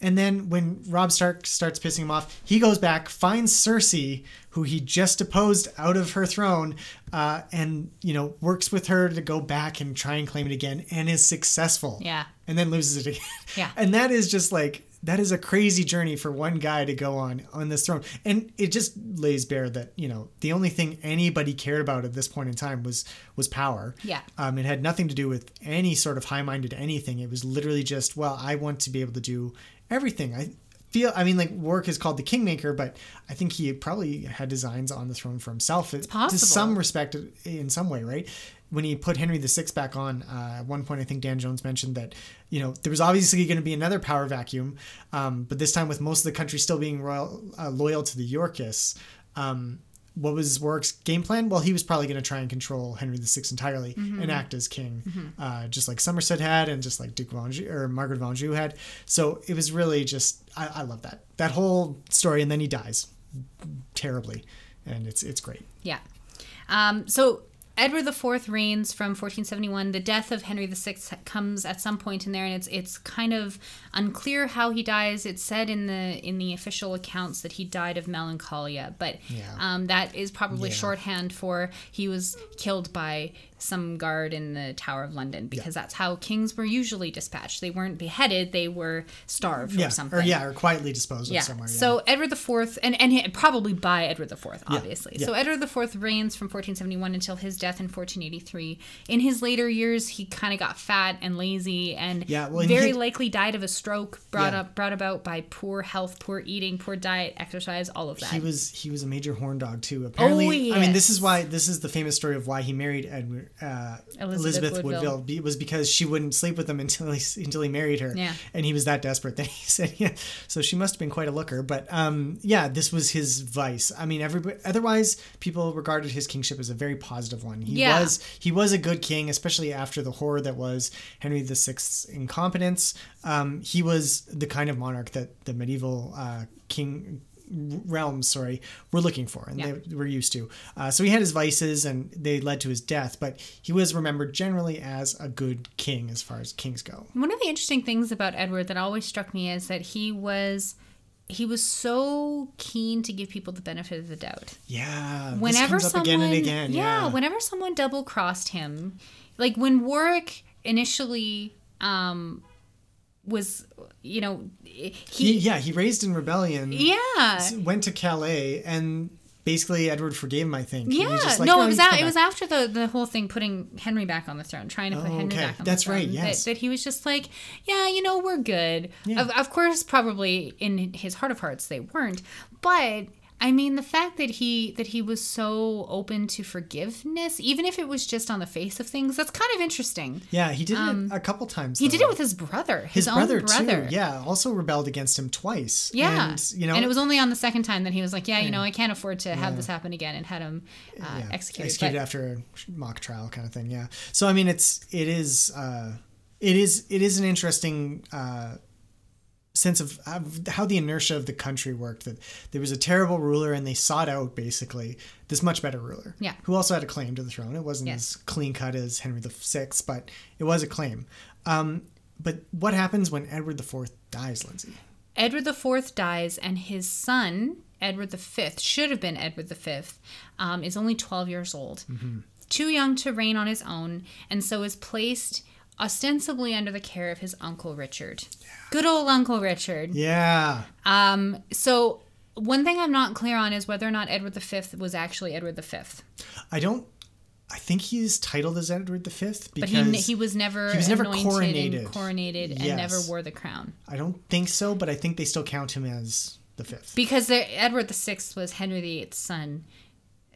and then when Robb Stark starts pissing him off, he goes back, finds Cersei, who he just deposed out of her throne, uh, and you know works with her to go back and try and claim it again, and is successful. Yeah. And then loses it again. Yeah. And that is just like that is a crazy journey for one guy to go on on this throne, and it just lays bare that you know the only thing anybody cared about at this point in time was was power. Yeah. Um, it had nothing to do with any sort of high-minded anything. It was literally just, well, I want to be able to do everything. I feel, I mean, like Warwick is called the kingmaker, but I think he probably had designs on the throne for himself. It's possible. To some respect, in some way, right? When he put Henry VI back on, uh, at one point, I think Dan Jones mentioned that, you know, there was obviously going to be another power vacuum, um, but this time with most of the country still being royal, uh, loyal to the Yorkists. Um, what was Warwick's game plan? Well, he was probably going to try and control Henry VI entirely and act as king, uh, just like Somerset had, and just like Duke of Anjou or Margaret of Anjou had. So it was really just I, I love that that whole story, and then he dies terribly, and it's it's great. Yeah. Um, so Edward IV reigns from 1471. The death of Henry VI comes at some point in there, and it's it's kind of unclear how he dies. It's said in the in the official accounts that he died of melancholia, but Yeah. um, that is probably Yeah. shorthand for he was killed by some guard in the Tower of London because that's how kings were usually dispatched. They weren't beheaded; they were starved Yeah, or something. or yeah, or quietly disposed Yeah. of somewhere. Yeah. So Edward IV, and and he, probably by Edward IV, obviously. yeah. So Edward IV reigns from 1471 until his death in 1483. In his later years, he kind of got fat and lazy, and Yeah, well, very he- likely died of a stroke brought Yeah. up brought about by poor health, poor eating, poor diet, exercise, all of that. he was he was a major horn dog too. Apparently, Oh, I mean, this is why this is the famous story of why he married Edward uh, Elizabeth Elizabeth, Woodville. Woodville. Was because she wouldn't sleep with him until he until he married her. Yeah. and he was that desperate that he said, yeah. So she must have been quite a looker. But um, yeah, this was his vice. I mean, everybody. Otherwise, people regarded his kingship as a very positive one. He Yeah. was he was a good king, especially after the horror that was Henry VI's incompetence. Um, he was the kind of monarch that the medieval uh, king realms, sorry, were looking for and Yeah. they were used to. Uh, so he had his vices and they led to his death, but he was remembered generally as a good king as far as kings go. One of the interesting things about Edward that always struck me is that he was he was so keen to give people the benefit of the doubt. Yeah. whenever someone again and again. yeah, Yeah. whenever someone double crossed him like when warwick initially um was you know he, he, yeah, he raised in rebellion. yeah Went to Calais and basically Edward forgave him, I think. He yeah, like, no, "Oh, it was it was after the the whole thing putting Henry back on the throne, trying to put Oh, Henry okay. back on That's the throne. That's right, yes. That, that he was just like, yeah, you know, we're good. Yeah. Of, of course, probably in his heart of hearts, they weren't. But I mean, the fact that he that he was so open to forgiveness, even if it was just on the face of things, that's kind of interesting. Yeah, he did it a couple times. um, He did it with his brother, his his, own brother, brother. too. Yeah, also rebelled against him twice. Yeah, and, you know, and it was only on the second time that he was like, "Yeah, you know, I can't afford to have this happen again," and had him uh, yeah, executed. executed But- after a mock trial kind of thing. Yeah. So I mean, it's it is uh, it is it is an interesting. Uh, sense of how the inertia of the country worked that there was a terrible ruler and they sought out basically this much better ruler Yeah. who also had a claim to the throne it wasn't Yes. as clean cut as henry VI, but it was a claim um, but what happens when edward iv dies lindsay Edward IV dies, and his son, Edward V, should have been Edward V, um, is only 12 years old. Too young to reign on his own, and so is placed ostensibly under the care of his uncle Richard. Good old Uncle Richard. yeah Um, so, one thing I'm not clear on is whether or not Edward V was actually Edward V. I don't I think he's titled as Edward V because But he he was never he was never coronated. and coronated and never wore the crown. I don't think so, but I think they still count him as the fifth. because the, Edward VI was Henry VIII's son,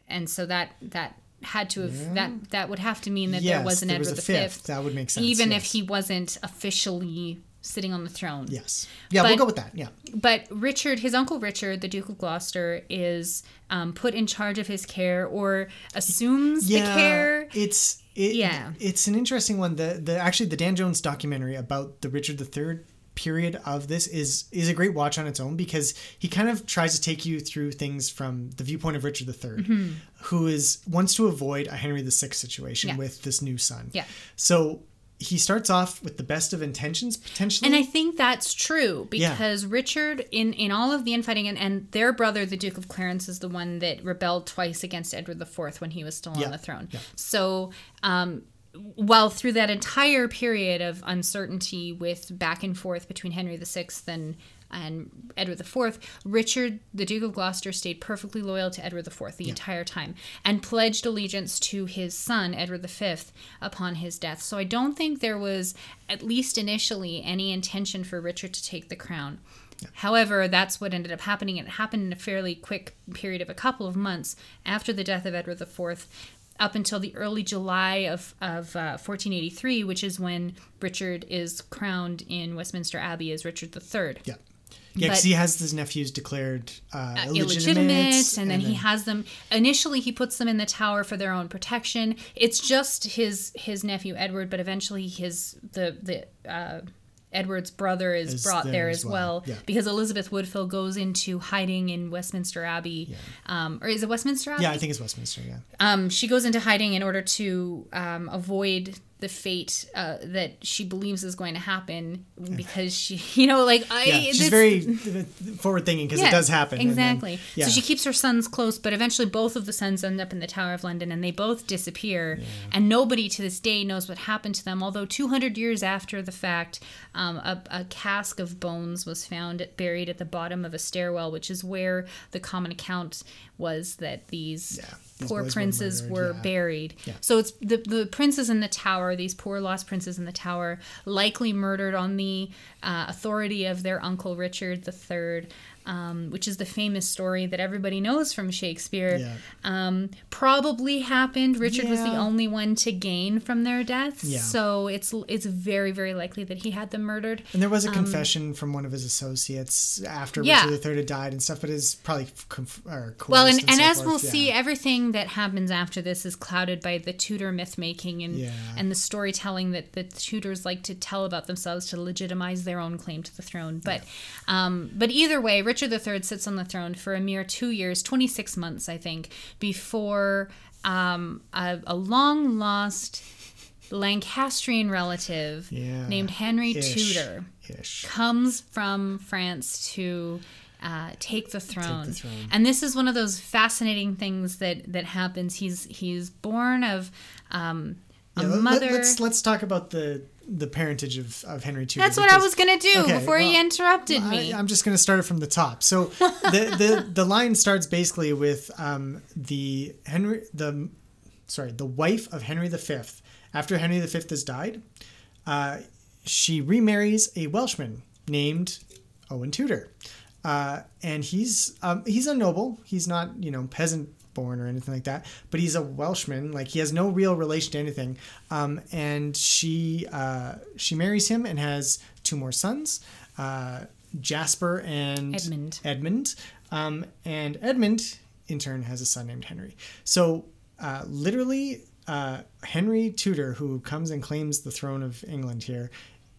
and so that that had to have that that would have to mean that there was an there was Edward a V. fifth. That would make sense, even if he wasn't officially sitting on the throne. yes. Yeah, we'll go with that. Yeah. But Richard, his uncle Richard, the Duke of Gloucester, is um, put in charge of his care or assumes the care. It's it, Yeah. It's an interesting one. The the actually the Dan Jones documentary about the Richard III period of this is is a great watch on its own because he kind of tries to take you through things from the viewpoint of Richard III, who is wants to avoid a Henry VI situation Mm-hmm. Yeah. with this new son. Yeah. So he starts off with the best of intentions potentially. And I think that's true Yeah. because Richard, in, in all of the infighting, and, and their brother, the Duke of Clarence, is the one that rebelled twice against Edward IV when he was still Yeah, on the throne. yeah. So, um, while through that entire period of uncertainty with back and forth between Henry VI and and Edward IV, Richard, the Duke of Gloucester, stayed perfectly loyal to Edward IV the entire time and pledged allegiance to his son, Edward V, upon his death. So I don't think there was, at least initially, any intention for Richard to take the crown. However, that's what ended up happening. It happened in a fairly quick period of a couple of months after the death of Edward IV up until the early July of, of uh, 1483, which is when Richard is crowned in Westminster Abbey as Richard III. yeah. Yeah, because he has his nephews declared uh, Uh, illegitimate, illegitimate, and then he has them. Initially, he puts them in the tower for their own protection. It's just his his nephew Edward, but eventually his the the uh, Edward's brother is, Is brought there there as well, well, yeah. because Elizabeth Woodville goes into hiding in Westminster Abbey, um, or is it Westminster Abbey? Yeah, I think it's Westminster. Yeah. um, she goes into hiding in order to um, avoid the fate uh, that she believes is going to happen because she, you know, like I, Yeah, she's this- very forward thinking because it does happen. and then- Exactly. yeah. So she keeps her sons close, but eventually both of the sons end up in the Tower of London and they both disappear. And nobody to this day knows what happened to them. Although 200 years after the fact, um, a, a cask of bones was found buried at the bottom of a stairwell, which is where the common account was that these. Yeah, these Poor boys were princes murdered, were yeah. buried. Yeah. So it's the the princes in the tower, these poor lost princes in the tower, likely murdered on the uh, authority of their uncle Richard III, um, which is the famous story that everybody knows from Shakespeare. Yeah. Um, probably happened. Richard was the only one to gain from their deaths. Yeah. So it's it's very very likely that he had them murdered. And there was a confession from one of his associates after Um, Yeah. Richard III had died and stuff, but it's probably conf- Well, and, coerced and so as forth, we'll yeah. see, everything that happens after this is clouded by the Tudor myth making and Yeah. and the storytelling that the Tudors like to tell about themselves to legitimize their own claim to the throne. But um, but either way, Richard III sits on the throne for a mere two years, twenty six months, I think, before um, a, a long lost Lancastrian relative Yeah. named Henry Ish. Tudor Ish. comes from France to uh, take the throne. throne. And this is one of those fascinating things that that happens. He's he's born of um, a Yeah, mother. Let, us let's talk about the the parentage of, of Henry Tudor. That's what I was gonna do Okay, before you well, interrupted I, me. I'm just going to start it from the top. So the, the the line starts basically with um, the Henry the sorry the wife of Henry V. After Henry V has died, uh, she remarries a Welshman named Owen Tudor, uh, and he's um, he's a noble. He's not you know peasant born or anything like that, but he's a Welshman. Like he has no real relation to anything. Um, and she uh, she marries him and has two more sons, uh, Jasper and Edmund. Edmund, um, and Edmund in turn has a son named Henry. So uh, literally, uh, Henry Tudor, who comes and claims the throne of England here,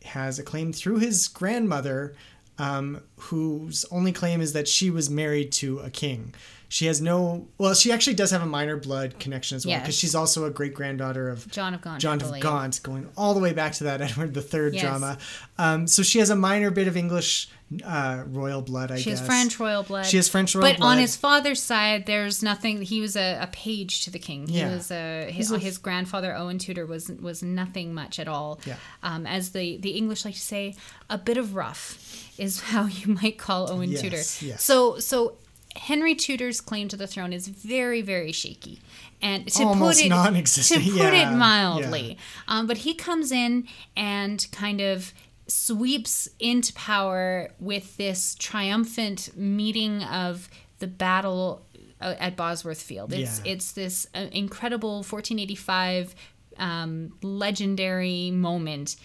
has a claim through his grandmother, um, whose only claim is that she was married to a king. She has no. Well, she actually does have a minor blood connection as well, because Yes. she's also a great granddaughter of John of Gaunt, John of. Gaunt, going all the way back to that Edward III Yes. drama. Um, so she has a minor bit of English uh, royal blood, I she guess. has French royal blood. She has French royal blood. but blood. on his father's side, there's nothing. He was a, a page to the king. He Yeah. was a his, his grandfather Owen Tudor was was nothing much at all. Yeah. Um, as the the English like to say, a bit of rough is how you might call Owen Yes, Tudor. yes. So so Henry Tudor's claim to the throne is very, very shaky, and to Almost put it to put yeah, it mildly. Um, but he comes in and kind of sweeps into power with this triumphant meeting of the battle uh, at Bosworth Field. It's Yeah. it's this uh, incredible 1485 um, legendary moment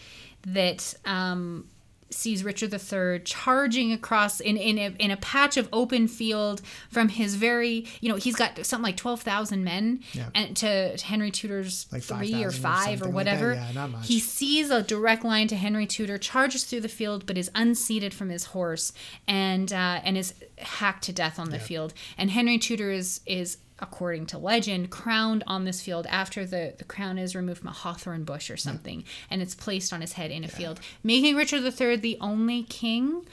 that um, sees Richard III charging across in in a, in a patch of open field from his very you know he's got something like 12,000 men Yeah. and to, to Henry Tudor's Like 3 or 5,000 or 5 or something like whatever Yeah, not much. he sees a direct line to Henry Tudor, charges through the field, but is unseated from his horse and uh, and is hacked to death on the field. And Henry Tudor is is according to legend crowned on this field after the, the crown is removed from a hawthorn bush or something, and it's placed on his head in a field, making Richard III the only king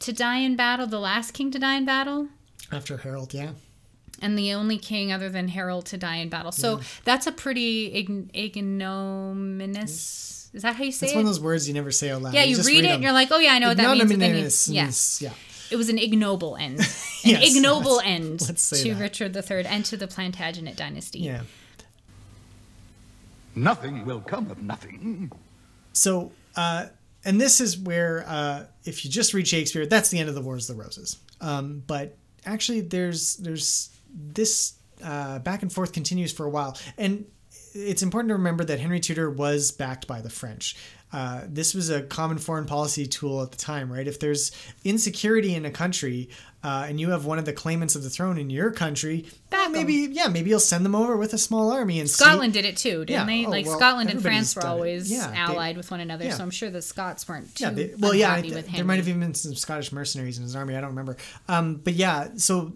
to die in battle, the last king to die in battle After Harold, yeah. and the only king other than Harold to die in battle. So that's a pretty ign- ignominious. Is that how you say It's it? one of those words you never say out loud. yeah, you, just read, it them. and you're like, oh yeah, I know what that means. Ignominious, yeah, yeah. It was an ignoble end, an Yes, ignoble let's- end let's to that. Richard III and to the Plantagenet dynasty. Yeah. Nothing will come of nothing. So, uh, and this is where, uh, if you just read Shakespeare, that's the end of the Wars of the Roses. Um, but actually, there's there's this uh, back and forth continues for a while, and it's important to remember that Henry Tudor was backed by the French. Uh, this was a common foreign policy tool at the time, right? If there's insecurity in a country uh, and you have one of the claimants of the throne in your country, 'em. maybe yeah, maybe you'll send them over with a small army and see- Scotland did it too, didn't Yeah. they? Oh, like well, Scotland and France were always Yeah, they- allied with one another, yeah. so I'm sure the Scots weren't too Yeah, they, well, yeah, I there might have even been some Scottish mercenaries in his army. I don't remember. Um, but yeah, so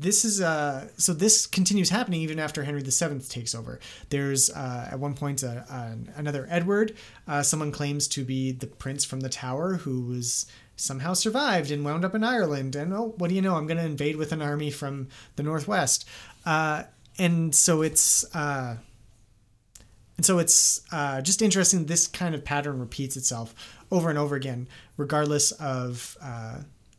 this is uh, so this continues happening even after Henry VII takes over. There's uh, at one point uh, uh, another Edward. Uh, someone claims to be the prince from the Tower who was somehow survived and wound up in Ireland. And oh, what do you know? I'm going to invade with an army from the northwest. Uh, and so it's. Uh, and so it's uh, just interesting. This kind of pattern repeats itself over and over again, regardless of uh,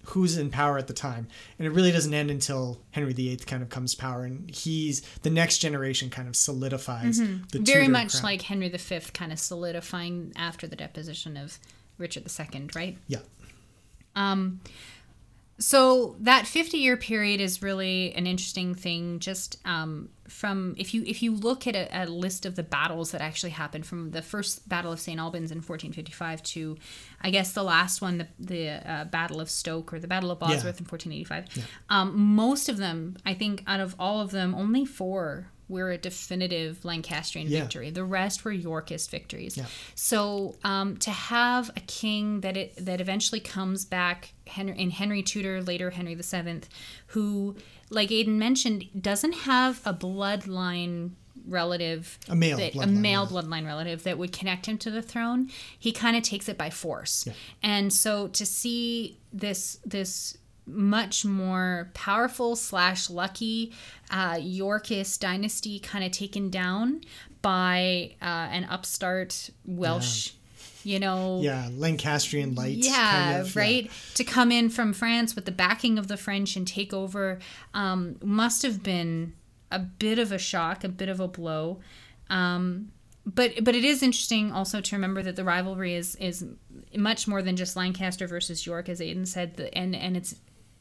who's in power at the time. And it really doesn't end until Henry VIII kind of comes to power, and he's the next generation kind of solidifies the Mm-hmm. Very Tudor much crown. like Henry V kind of solidifying after the deposition of Richard II, right? yeah, so that 50 year period is really an interesting thing just um, from if you if you look at a, a list of the battles that actually happened from the first battle of st albans in 1455 to i guess the last one the, the uh, battle of stoke or the battle of bosworth in 1485 um, most of them i think out of all of them only four were a definitive lancastrian Yeah. victory the rest were yorkist victories Yeah. so um, to have a king that it that eventually comes back Henry, in Henry Tudor, later Henry VII, who, like Aidan mentioned, doesn't have a bloodline relative, A male that, a male yeah. bloodline relative that would connect him to the throne. He kind of takes it by force, and so to see this this much more powerful slash lucky uh, Yorkist dynasty kind of taken down by uh, an upstart Welsh, you know, yeah, Lancastrian lights. yeah, kind of, right. To come in from France with the backing of the French and take over um, must have been a bit of a shock, a bit of a blow. Um, but but it is interesting also to remember that the rivalry is is much more than just Lancaster versus York, as Aidan said, the, and and it's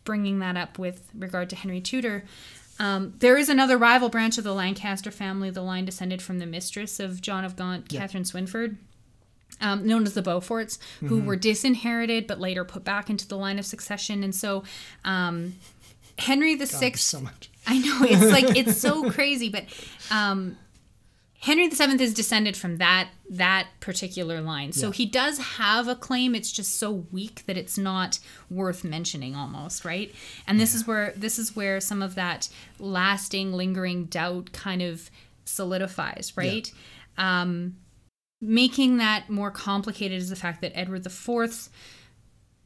bringing that up with regard to Henry Tudor. Um, there is another rival branch of the Lancaster family, the line descended from the mistress of John of Gaunt, Katherine Swynford um, known as the Beauforts, who were disinherited but later put back into the line of succession. And so um, Henry the God, Sixth, so much. I know it's like it's so crazy, but um, Henry Seventh is descended from that that particular line. So he does have a claim. It's just so weak that it's not worth mentioning almost, right? And this is where this is where some of that lasting, lingering doubt kind of solidifies, right? Um, making that more complicated is the fact that Edward IV's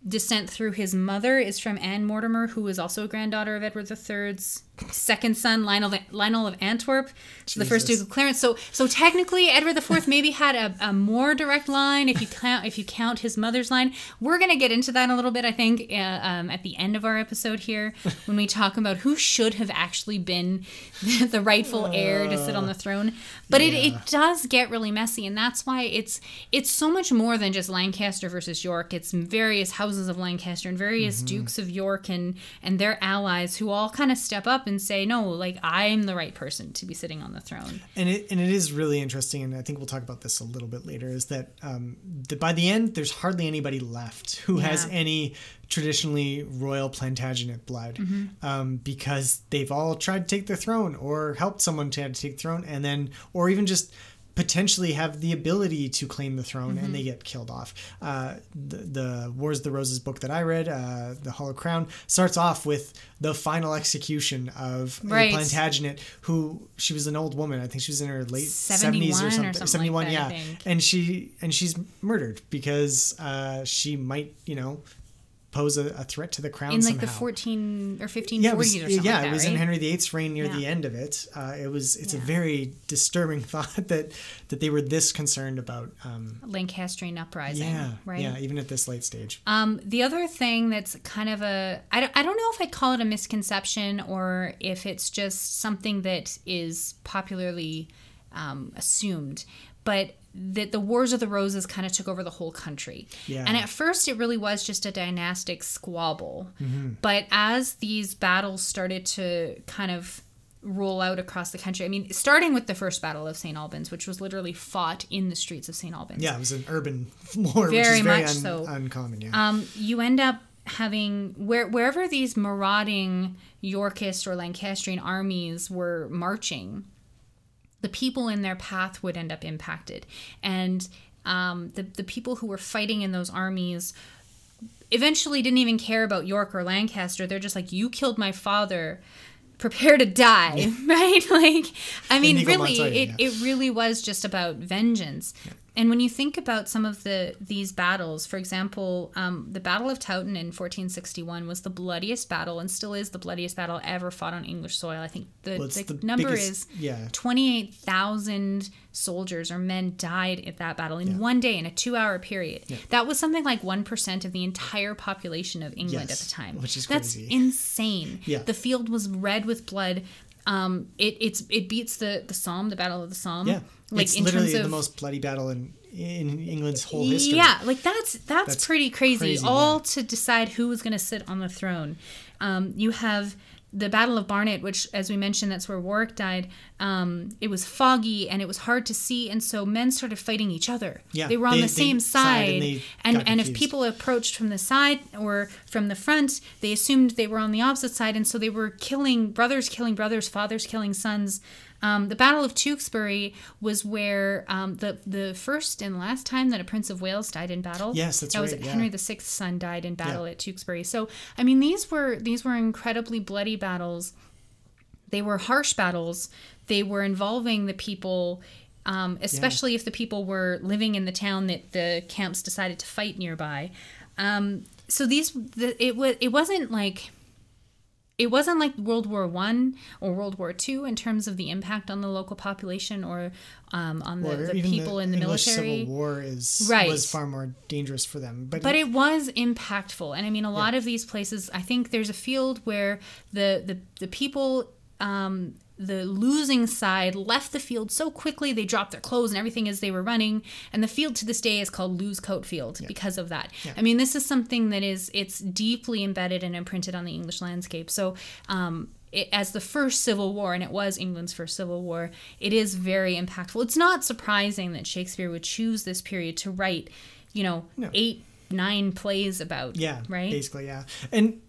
descent through his mother is from Anne Mortimer, who is also a granddaughter of Edward III's second son Lionel Lionel of Antwerp, the first Duke of Clarence. So so technically Edward IV maybe had a, a more direct line if you count if you count his mother's line. We're gonna get into that a little bit I think uh, um, at the end of our episode here when we talk about who should have actually been the rightful heir to sit on the throne. But it, it does get really messy and that's why it's it's so much more than just Lancaster versus York. It's various houses of Lancaster and various dukes of York and and their allies who all kind of step up and say no, like I'm the right person to be sitting on the throne. and it and it is really interesting, and I think we'll talk about this a little bit later. Is that um, that by the end, there's hardly anybody left who has any traditionally royal Plantagenet blood, Mm-hmm. um, because they've all tried to take the throne or helped someone try to take the throne, and then or even just potentially have the ability to claim the throne Mm-hmm. and they get killed off. Uh, the, the Wars of the Roses book that I read, uh, The Hollow Crown, starts off with the final execution of Right. a Plantagenet who she was an old woman. I think she was in her late 71 70s or or something. something 71, like that, yeah. And she and she's murdered because uh, she might, you know, pose a, a threat to the crown In like the 14 or 1540s yeah, it was, or something yeah, like that, it was right? in Henry VIII's reign near the end of it. Uh, it was it's a very disturbing thought that that they were this concerned about. Um, Lancastrian uprising, yeah, right? yeah, even at this late stage. Um, the other thing that's kind of a I don't, I don't know if I'd call it a misconception or if it's just something that is popularly um, assumed, but that the Wars of the Roses kind of took over the whole country. Yeah. And at first, it really was just a dynastic squabble. Mm-hmm. But as these battles started to kind of roll out across the country, I mean, starting with the first Battle of St. Albans, which was literally fought in the streets of St. Albans. Yeah, it was an urban war, which Very is very much un- so. uncommon. Yeah. um, you end up having where wherever these marauding Yorkist or Lancastrian armies were marching, the people in their path would end up impacted, and um, the the people who were fighting in those armies eventually didn't even care about York or Lancaster. They're just like, you killed my father. Prepare to die, right? Like, I mean, really, Montoya, it, yeah. it really was just about vengeance. And when you think about some of the these battles, for example, um, the Battle of Towton in 1461 was the bloodiest battle and still is the bloodiest battle ever fought on English soil. I think the, Well, the, the number biggest- is yeah. 28,000 soldiers or men died at that battle in one day in a two hour period. That was something like 1% of the entire population of England Yes, at the time. which is That's crazy. insane. Yeah. The field was red with blood. Um, it it's it beats the the Somme, the Battle of the Somme. yeah, like it's in literally terms of the most bloody battle in in England's whole history. yeah, like that's that's, That's pretty crazy. crazy, All yeah. to decide who was going to sit on the throne. Um, you have the Battle of Barnet, which, as we mentioned, that's where Warwick died. Um, it was foggy and it was hard to see, and so men started fighting each other. Yeah, they were on they- the same side and and and if people approached from the side or from the front, they assumed they were on the opposite side, and so they were killing brothers, killing brothers, fathers killing sons. Um, the Battle of Tewkesbury was where um, the the first and last time that a Prince of Wales died in battle. Yes, that's that was right, yeah. Henry VI's son died in battle Yeah. at Tewkesbury. So I mean, these were these were incredibly bloody battles. They were harsh battles. They were involving the people, um, especially if the people were living in the town that the camps decided to fight nearby. Um, so these, the, it was, it wasn't like, it wasn't like World War One or World War Two in terms of the impact on the local population or um, on the, the people in the English military. Civil War is Right. was far more dangerous for them. But, but it was impactful and i mean a lot of these places i think there's a field where the the, the people um, the losing side left the field so quickly they dropped their clothes and everything as they were running. And the field to this day is called lose coat field because of that. I mean this is something that is it's deeply embedded and imprinted on the english landscape. So um, it, as the first civil war and it was england's first civil war it is very impactful. It's not surprising that shakespeare would choose this period to write you know eight nine plays about yeah, right? basically, yeah. And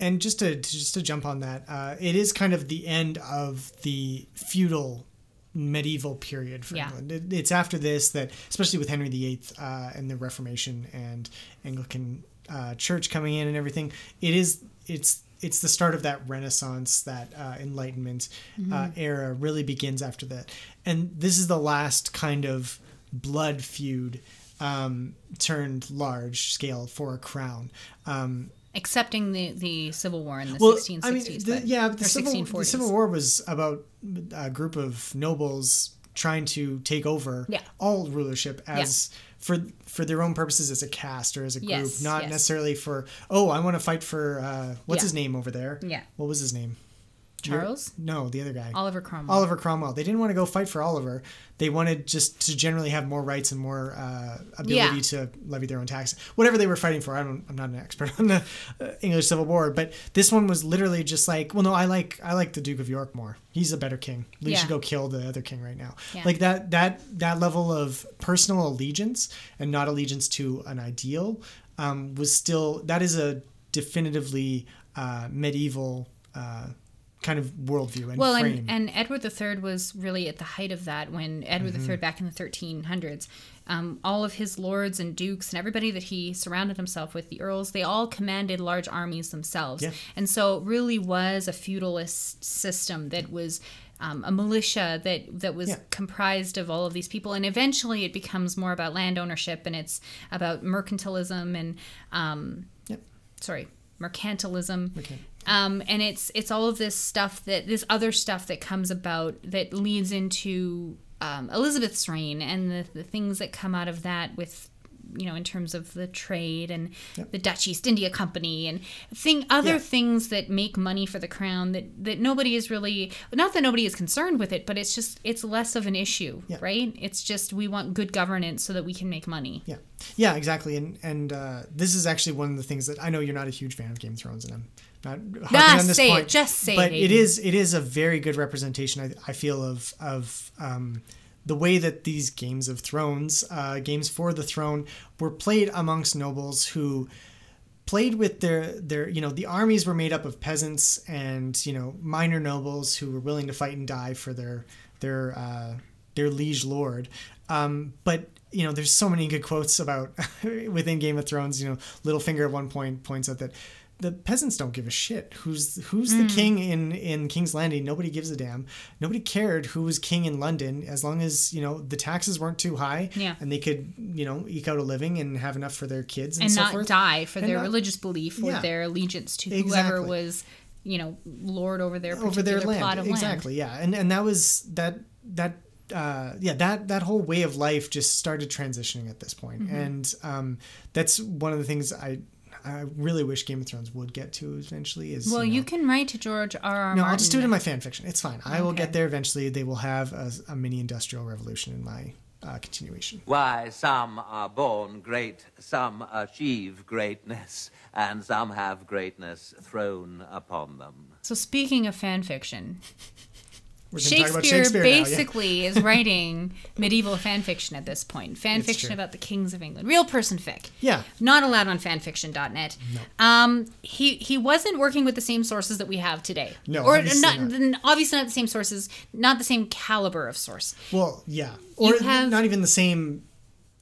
and just to, just to jump on that, uh, it is kind of the end of the feudal medieval period for Yeah. England. It, it's after this that, especially with Henry VIII uh, and the Reformation and Anglican uh, Church coming in and everything, it is it's it's the start of that Renaissance, that uh, Enlightenment uh, era really begins after that, and this is the last kind of blood feud um, turned large scale for a crown. Um, Excepting the, the Civil War in the well, 1660s. I mean, the, but- yeah, the Civil, the 1640s. Civil War was about a group of nobles trying to take over Yeah. all rulership as for for their own purposes as a caste or as a group, Yes, not yes. necessarily for oh, I want to fight for uh, what's Yeah. his name over there? Yeah. what was his name? Charles? No, the other guy. Oliver Cromwell. Oliver Cromwell. They didn't want to go fight for Oliver. They wanted just to generally have more rights and more uh, ability Yeah. to levy their own taxes. Whatever they were fighting for. I don't. I'm not an expert on the uh, English Civil War, but this one was literally just like, well, no, I like I like the Duke of York more. He's a better king. We Yeah. should go kill the other king right now. Yeah. Like that that that level of personal allegiance and not allegiance to an ideal um, was still that is a definitively uh, medieval. Uh, kind of worldview and well, frame. and, and Edward III was really at the height of that when Edward Mm-hmm. III, back in the 1300s, um, all of his lords and dukes and everybody that he surrounded himself with, the earls, they all commanded large armies themselves. Yeah. And so it really was a feudalist system that was. Um, a militia that that was Yeah. comprised of all of these people, and eventually it becomes more about land ownership, and it's about mercantilism and um, Yep. sorry, mercantilism. Okay. Um, and it's it's all of this stuff that this other stuff that comes about that leads into um, Elizabeth's reign and the, the things that come out of that with you know in terms of the trade and the Dutch East India Company and thing other Yeah. things that make money for the crown that that nobody is really not that nobody is concerned with it but it's just it's less of an issue Yeah. right it's just we want good governance so that we can make money Yeah, yeah, exactly. And and uh, this is actually one of the things that I know you're not a huge fan of Game of Thrones, and I'm not harping Ah, on this say it, point. just say it, but it Aidan. is it is a very good representation. I, I feel of of um, the way that these Games of Thrones, uh, games for the throne, were played amongst nobles who played with their their you know the armies were made up of peasants and you know minor nobles who were willing to fight and die for their their uh, their liege lord. Um, but you know there's so many good quotes about within game of thrones you know littlefinger at one point points out that the peasants don't give a shit who's who's Hmm. the king in in king's landing nobody gives a damn nobody cared who was king in london as long as you know the taxes weren't too high Yeah. and they could you know eke out a living and have enough for their kids and, and so not forth die for And their not- religious belief or Yeah. their allegiance to whoever was, you know, lord over their over their land. plot of land. exactly, yeah. And and that was that that uh, yeah that that whole way of life just started transitioning at this point. Mm-hmm. and um, that's one of the things I I really wish Game of Thrones would get to eventually. Is Well, you, you can write to George R. R. no, Martin. I'll just do it in my fan fiction. It's fine. I will get there eventually. They will have a, a mini industrial revolution in my uh, continuation. Why, some are born great, some achieve greatness, and some have greatness thrown upon them. So speaking of fan fiction, We're gonna talk about Shakespeare, Shakespeare now, yeah. basically is writing medieval fan fiction at this point. Fan It's fiction true. about the kings of England, real person fic. Yeah. Not allowed on fanfiction.net. Um, he he wasn't working with the same sources that we have today. No, or obviously not, not. obviously not the same sources, not the same caliber of source. Well, yeah, or have- not even the same.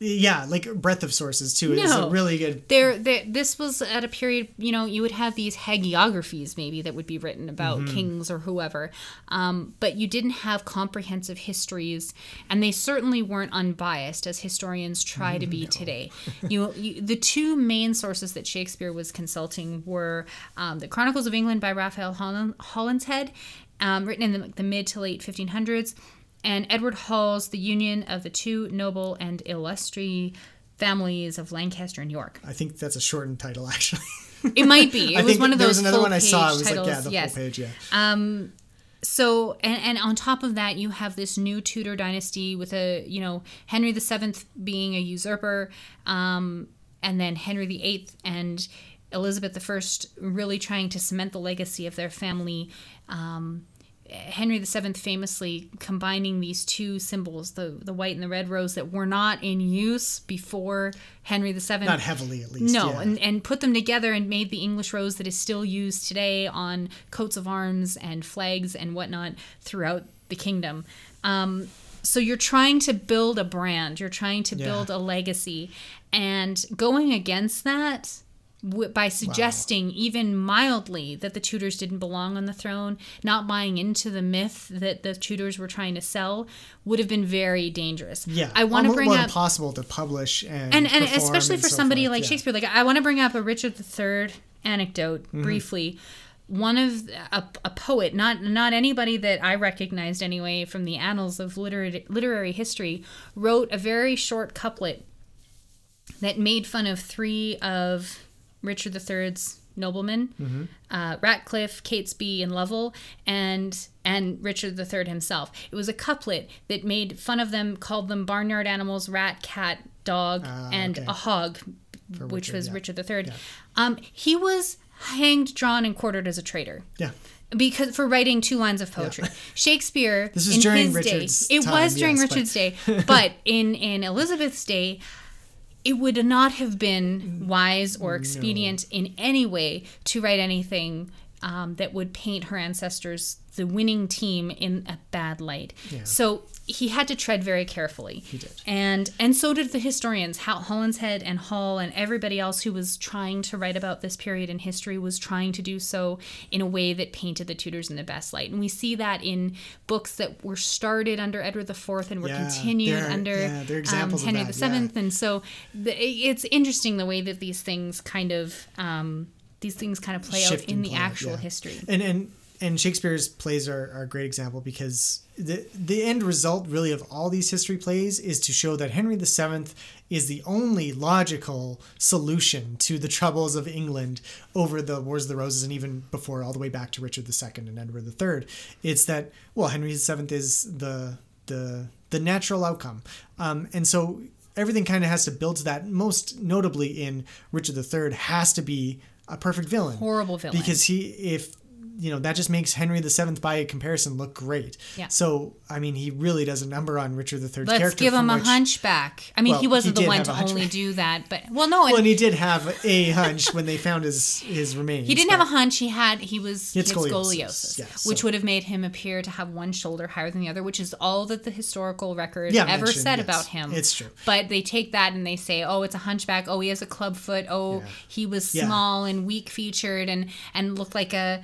Yeah, like breadth of sources too is a really good. There, this was at a period, you know, you would have these hagiographies maybe that would be written about Mm-hmm. kings or whoever, um, but you didn't have comprehensive histories, and they certainly weren't unbiased as historians try to be today. You, you, the two main sources that Shakespeare was consulting were um, the Chronicles of England by Raphael Holland, Holinshed, um, written in the, the mid to late 1500s, and Edward Hall's The Union of the Two Noble and Illustrious Families of Lancaster and York. I think that's a shortened title actually. It might be. It I was one of those. There was another full one I saw. It was titles. like yeah, the yes. full page. Yeah. So and, and on top of that, you have this new Tudor dynasty with a you know Henry VII being a usurper, um, and then Henry VIII and Elizabeth I really trying to cement the legacy of their family. Um, Henry VII famously combining these two symbols, the the white and the red rose, that were not in use before Henry VII. Not heavily, at least. No, yeah. and, and put them together and made the English rose that is still used today on coats of arms and flags and whatnot throughout the kingdom. Um, so you're trying to build a brand, you're trying to Yeah. build a legacy, and going against that w- by suggesting even mildly that the Tudors didn't belong on the throne, not buying into the myth that the Tudors were trying to sell, would have been very dangerous. yeah, I want to bring up impossible to publish and and and especially and for so somebody forth, like yeah. Shakespeare. Like I want to bring up a Richard III anecdote mm-hmm. briefly. One of a, a poet, not not anybody that I recognized anyway from the annals of literary literary history, wrote a very short couplet that made fun of three of Richard III's noblemen, uh, Ratcliffe, Catesby, and Lovell, and and Richard III himself. It was a couplet that made fun of them, called them barnyard animals, rat, cat, dog, and okay. a hog, which Richard, was yeah. Richard III. Um, he was hanged, drawn, and quartered as a traitor Yeah. because for writing two lines of poetry. Shakespeare This was in during his Richard's day, it was during yes, but- Richard's day, but in in Elizabeth's day, it would not have been wise or expedient in any way to write anything um, that would paint her ancestors, the winning team, in a bad light. So he had to tread very carefully. He did. And and so did the historians, Hal Holinshed and Hall and everybody else who was trying to write about this period in history was trying to do so in a way that painted the Tudors in the best light. And we see that in books that were started under Edward IV and were Yeah, continued under yeah, um, Henry VII. yeah. And so the, it's interesting the way that these things kind of um, these things kind of play out in the play actual yeah. history. And and and Shakespeare's plays are, are a great example because the the end result really of all these history plays is to show that Henry VII is the only logical solution to the troubles of England over the Wars of the Roses and even before all the way back to Richard II and Edward III. It's that well Henry VII is the the the natural outcome, um, and so everything kind of has to build to that. Most notably in Richard III has to be a perfect villain, Horrible villain. because he if you know that just makes Henry VII by comparison look great. Yeah. So I mean, he really does a number on Richard the III's Let's character. give him a which- hunchback. I mean, Well, he wasn't he the one to a only do that, but well, no, Well, and he did have a hunch when they found his his remains. He didn't have a hunch. He had he was He had scoliosis, scoliosis, yeah, which would have made him appear to have one shoulder higher than the other, which is all that the historical record Yeah, ever said yes. about him. It's true. But they take that and they say, "Oh, it's a hunchback. Oh, he has a club foot. Oh, Yeah. he was small and weak featured and and looked like a,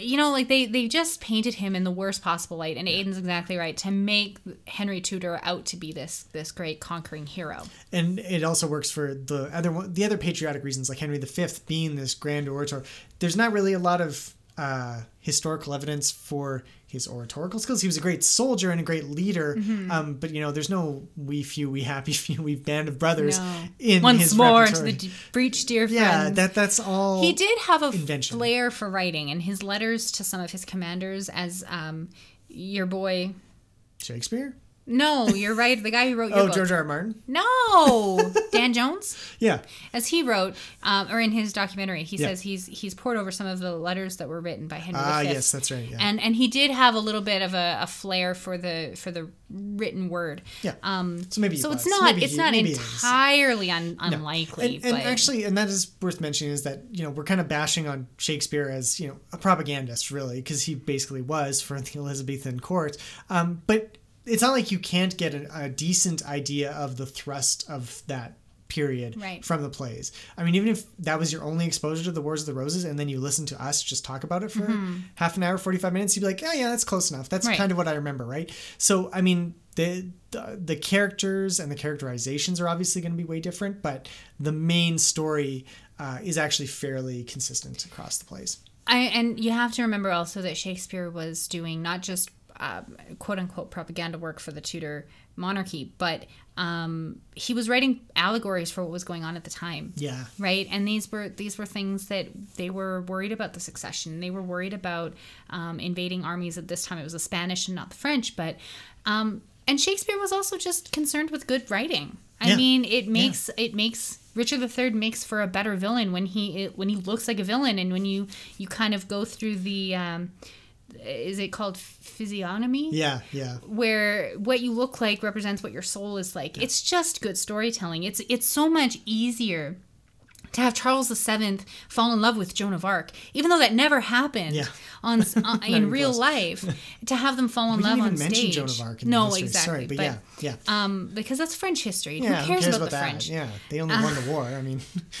you know, like they they just painted him in the worst possible light." And Aidan's exactly right to make Henry Tudor out to be this this great conquering hero. and it also works for the other one, the other patriotic reasons, like Henry V being this grand orator. There's not really a lot of uh, historical evidence for his oratorical skills. He was a great soldier and a great leader, Mm-hmm. um, but you know, there's no we few, we happy few, we band of brothers No. in Once his more into repertoire. the d- breach, dear friend. yeah, that that's all. He did have a invention. flair for writing, and his letters to some of his commanders, as um, your boy. Shakespeare. No, you're right. The guy who wrote your Oh, book. George R. R. Martin. No, Dan Jones, Yeah, as he wrote, um, or in his documentary, he Yeah. says he's he's poured over some of the letters that were written by Henry Ah, V. yes, that's right, yeah. And and he did have a little bit of a, a flair for the for the written word. yeah. Um, So maybe so it's not Maybe it's he- not maybe he is. entirely un, unlikely. And, and but actually, and that is worth mentioning is that you know we're kind of bashing on Shakespeare as you know a propagandist, really, because he basically was for the Elizabethan court. Um, but it's not like you can't get a, a decent idea of the thrust of that period Right. from the plays. I mean, even if that was your only exposure to the Wars of the Roses, and then you listen to us just talk about it for half an hour, forty five minutes, you'd be like, oh yeah, that's close enough. That's Mm-hmm. Right. kind of what I remember, right? So I mean, the, the the characters and the characterizations are obviously going to be way different, but the main story uh, is actually fairly consistent across the plays. I, and you have to remember also that Shakespeare was doing not just um, quote unquote propaganda work for the Tudor monarchy, but um, he was writing allegories for what was going on at the time. Yeah. Right, and these were these were things that they were worried about the succession. They were worried about um, invading armies at this time. It was the Spanish and not the French, but um, and Shakespeare was also just concerned with good writing. I Yeah. mean, it makes it makes Richard III makes for a better villain when he when he looks like a villain, and when you you kind of go through the um, is it called physiognomy? Yeah, yeah. where what you look like represents what your soul is like. It's just good storytelling. It's it's so much easier to have Charles VII fall in love with Joan of Arc, even though that never happened Yeah. on uh, in real close. life. To have them fall in We love didn't on mention stage. Joan of Arc in no, the history. exactly. Sorry, but, yeah, yeah. Um, because that's French history. yeah, who cares, about, the that? French? Yeah, they only won the war. I mean,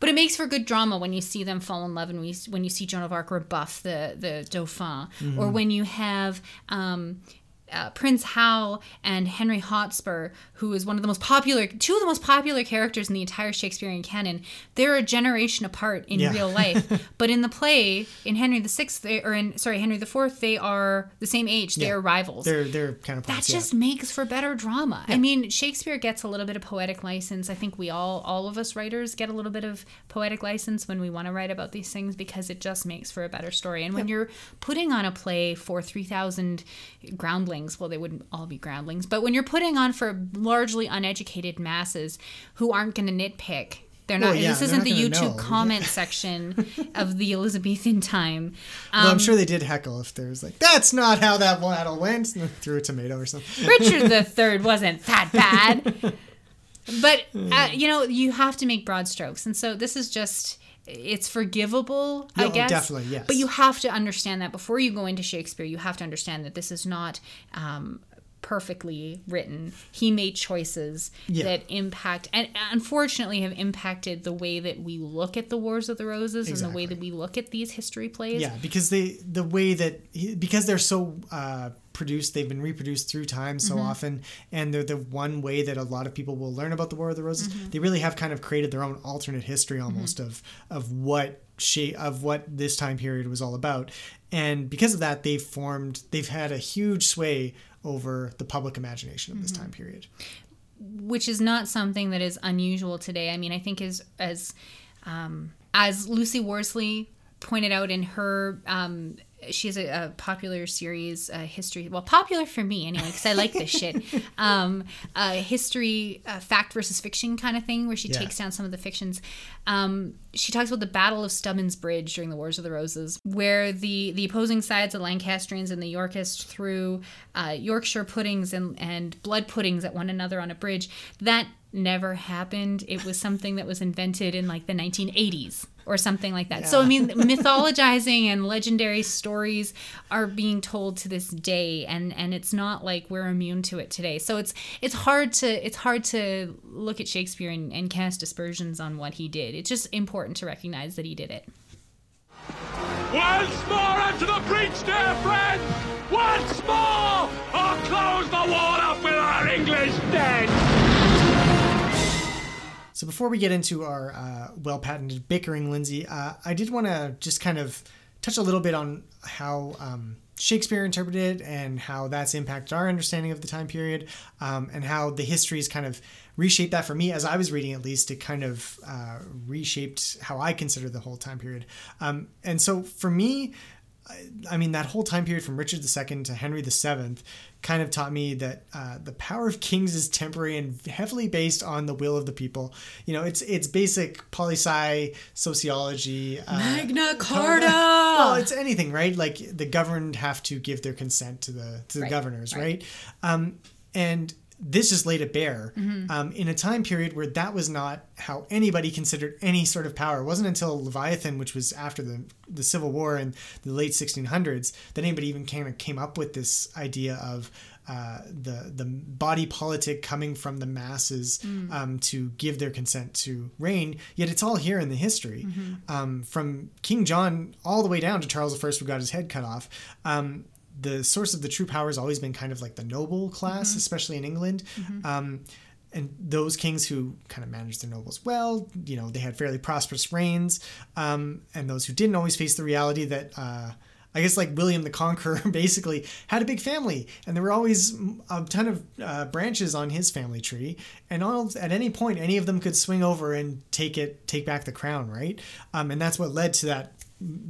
But it makes for good drama when you see them fall in love and when you, when you see Joan of Arc rebuff the the Dauphin, or Mm-hmm. when you have um, uh, Prince Hal and Henry Hotspur, who is one of the most popular, two of the most popular characters in the entire Shakespearean canon, they're a generation apart in Yeah. real life. but in the play, in Henry the Sixth, or in sorry Henry the Fourth, they are the same age. They Yeah. are rivals. They're they're kind of that just makes for better drama. I mean, Shakespeare gets a little bit of poetic license. I think we all, all of us writers, get a little bit of poetic license when we want to write about these things because it just makes for a better story. And when you're putting on a play for three thousand groundlings, well, they wouldn't all be groundlings, but when you're putting on for largely uneducated masses who aren't going to nitpick. They're not. Well, yeah, this they're isn't not the YouTube know. comment section of the Elizabethan time. Um, well, I'm sure they did heckle if there's like that's not how that battle went and threw a tomato or something. Richard the Third wasn't that bad. But uh, you know, you have to make broad strokes, and so this is just it's forgivable, I Yeah, oh, guess. definitely, yes. But you have to understand that before you go into Shakespeare, you have to understand that this is not um, perfectly written. He made choices Yeah. that impact and unfortunately have impacted the way that we look at the Wars of the Roses and the way that we look at these history plays. Yeah, because they the way that because they're so uh, produced, they've been reproduced through time so Mm-hmm. often, and they're the one way that a lot of people will learn about the War of the Roses. Mm-hmm. They really have kind of created their own alternate history almost of of what shape of what this time period was all about, and because of that, they've formed they've had a huge sway over the public imagination of this Mm-hmm. time period. which is not something that is unusual today. I mean, I think as as um, as Lucy Worsley pointed out in her. Um, she has a, a popular series, uh, history. Well, popular for me anyway, because I like this shit. Um, uh, history, uh, fact versus fiction kind of thing, where she Yeah. takes down some of the fictions. Um, she talks about the Battle of Stubbins Bridge during the Wars of the Roses, where the the opposing sides, the Lancastrians and the Yorkists, threw uh, Yorkshire puddings and and blood puddings at one another on a bridge. That never happened. It was something that was invented in like the 1980s or something like that. So I mean, mythologizing and legendary stories are being told to this day, and and it's not like we're immune to it today. So it's it's hard to it's hard to look at Shakespeare and, and cast aspersions on what he did. It's just important to recognize that he did it. Once more unto the breach, dear friends! Once more! Or close the wall up with our English dead! So before we get into our uh, well patented bickering, Lindsay, uh, I did want to just kind of touch a little bit on how um, Shakespeare interpreted it and how that's impacted our understanding of the time period, um, and how the histories kind of reshaped that for me as I was reading. At least it kind of uh, reshaped how I consider the whole time period. Um, and so for me, I mean, that whole time period from Richard II to Henry VII kind of taught me that uh, the power of kings is temporary and heavily based on the will of the people. You know, it's it's basic poli sci sociology. Uh, Magna Carta. Well, it's anything, right? Like the governed have to give their consent to the to the Right, governors, right. right? Um, and this just laid it bare Mm-hmm. um, in a time period where that was not how anybody considered any sort of power. It wasn't until Leviathan, which was after the the Civil War in the late 1600s, that anybody even of came up with this idea of uh, the the body politic coming from the masses Mm. um, to give their consent to reign. Yet it's all here in the history, um, from King John all the way down to Charles I, who got his head cut off. Um, the source of the true power has always been kind of like the noble class, especially in England. Um, and those kings who kind of managed their nobles well, you know, they had fairly prosperous reigns. Um, and those who didn't always face the reality that, uh, I guess, like William the Conqueror basically had a big family, and there were always a ton of uh, branches on his family tree, and all at any point, any of them could swing over and take it, take back the crown, right? Um, and that's what led to that,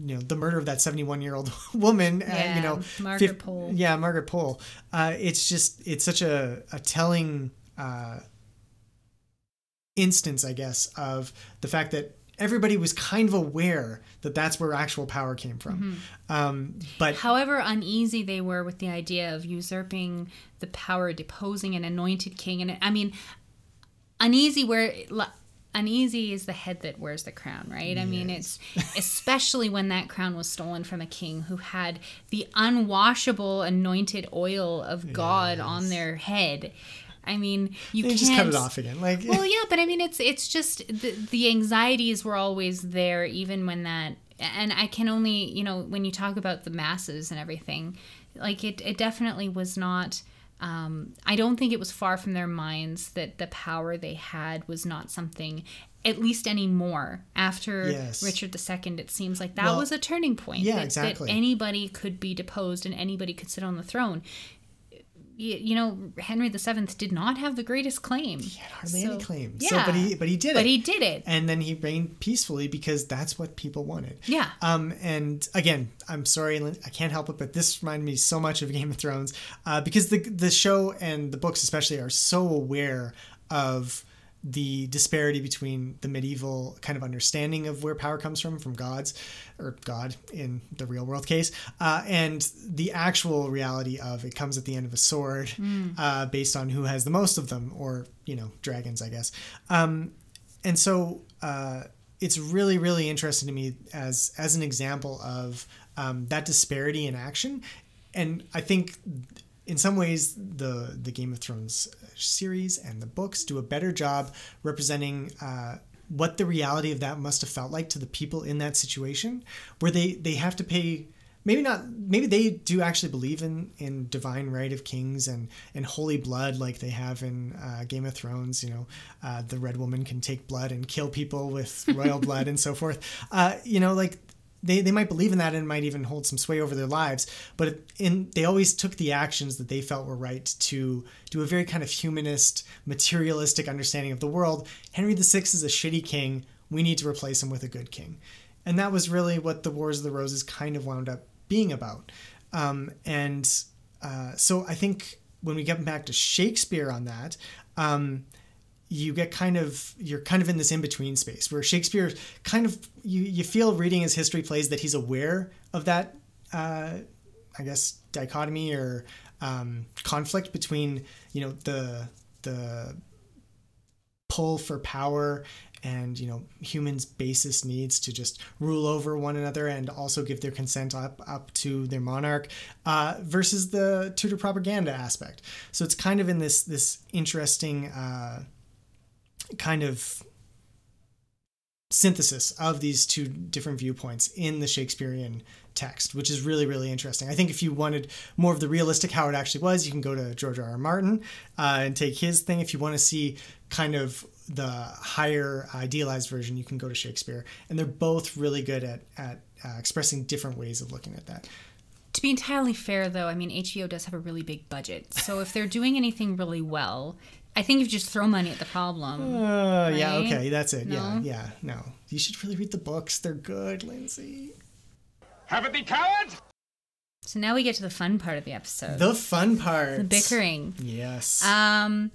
you know, the murder of that seventy-one-year-old woman. uh, Yeah, you know, Margaret fif- Pole. Yeah, Margaret Pole. Uh, it's just it's such a a telling. Uh, instance, I guess, of the fact that everybody was kind of aware that that's where actual power came from. Um, but However uneasy they were with the idea of usurping the power, deposing an anointed king, and I mean, uneasy where uneasy is the head that wears the crown, right? I mean, it's especially when that crown was stolen from a king who had the unwashable anointed oil of God on their head. I mean, you they can't just cut it off again. Like, well, yeah, but I mean, it's it's just the the anxieties were always there, even when that. And I can only, you know, when you talk about the masses and everything, Like it, it definitely was not. Um, I don't think it was far from their minds that the power they had was not something, at least anymore. After Yes. Richard II, it seems like that Well, was a turning point. yeah, that, exactly. That anybody could be deposed and anybody could sit on the throne. You, you know, Henry VII did not have the greatest claim. He had hardly any claim. Yeah, So, but he but he did it. But he did it. and then he reigned peacefully because that's what people wanted. Yeah. Um, and again, I'm sorry, I can't help it, but this reminded me so much of Game of Thrones uh, because the the show and the books especially are so aware of the disparity between the medieval kind of understanding of where power comes from from gods or god in the real world case uh, and the actual reality of it comes at the end of a sword Mm. uh, based on who has the most of them or you know dragons i guess um, and so uh, it's really really interesting to me as as an example of um, that disparity in action and i think in some ways the the game of thrones series and the books do a better job representing uh, what the reality of that must have felt like to the people in that situation where they they have to pay maybe not maybe they do actually believe in in divine right of kings and and holy blood like they have in uh, game of thrones you know uh, the red woman can take blood and kill people with royal blood and so forth. Uh, you know like they, they might believe in that and might even hold some sway over their lives but in they always took the actions that they felt were right to do a very kind of humanist materialistic understanding of the world. Henry vi is a shitty king. We need to replace him with a good king. And that was really what the wars of the roses kind of wound up being about. Um, and uh, so i think when we get back to shakespeare on that um, you get kind of you're kind of in this in between space where Shakespeare kind of you you feel reading his history plays that he's aware of that uh, I guess dichotomy or um, conflict between you know the the pull for power and you know humans basis needs to just rule over one another and also give their consent up up to their monarch uh, versus the Tudor propaganda aspect. So it's kind of in this this interesting uh, kind of synthesis of these two different viewpoints in the Shakespearean text, which is really, really interesting. I think if you wanted more of the realistic how it actually was, you can go to George R. R. Martin uh, and take his thing. If you want to see kind of the higher idealized version, you can go to Shakespeare. And they're both really good at, at uh, expressing different ways of looking at that. To be entirely fair, though, I mean, HBO does have a really big budget. So if they're doing anything really well, I think if you just throw money at the problem. Uh, yeah, okay, that's it. Yeah, No? yeah, no. You should really read the books. They're good, Lindsay. Have it be coward! So now we get to the fun part of the episode. The fun part. The bickering. Yes. Um,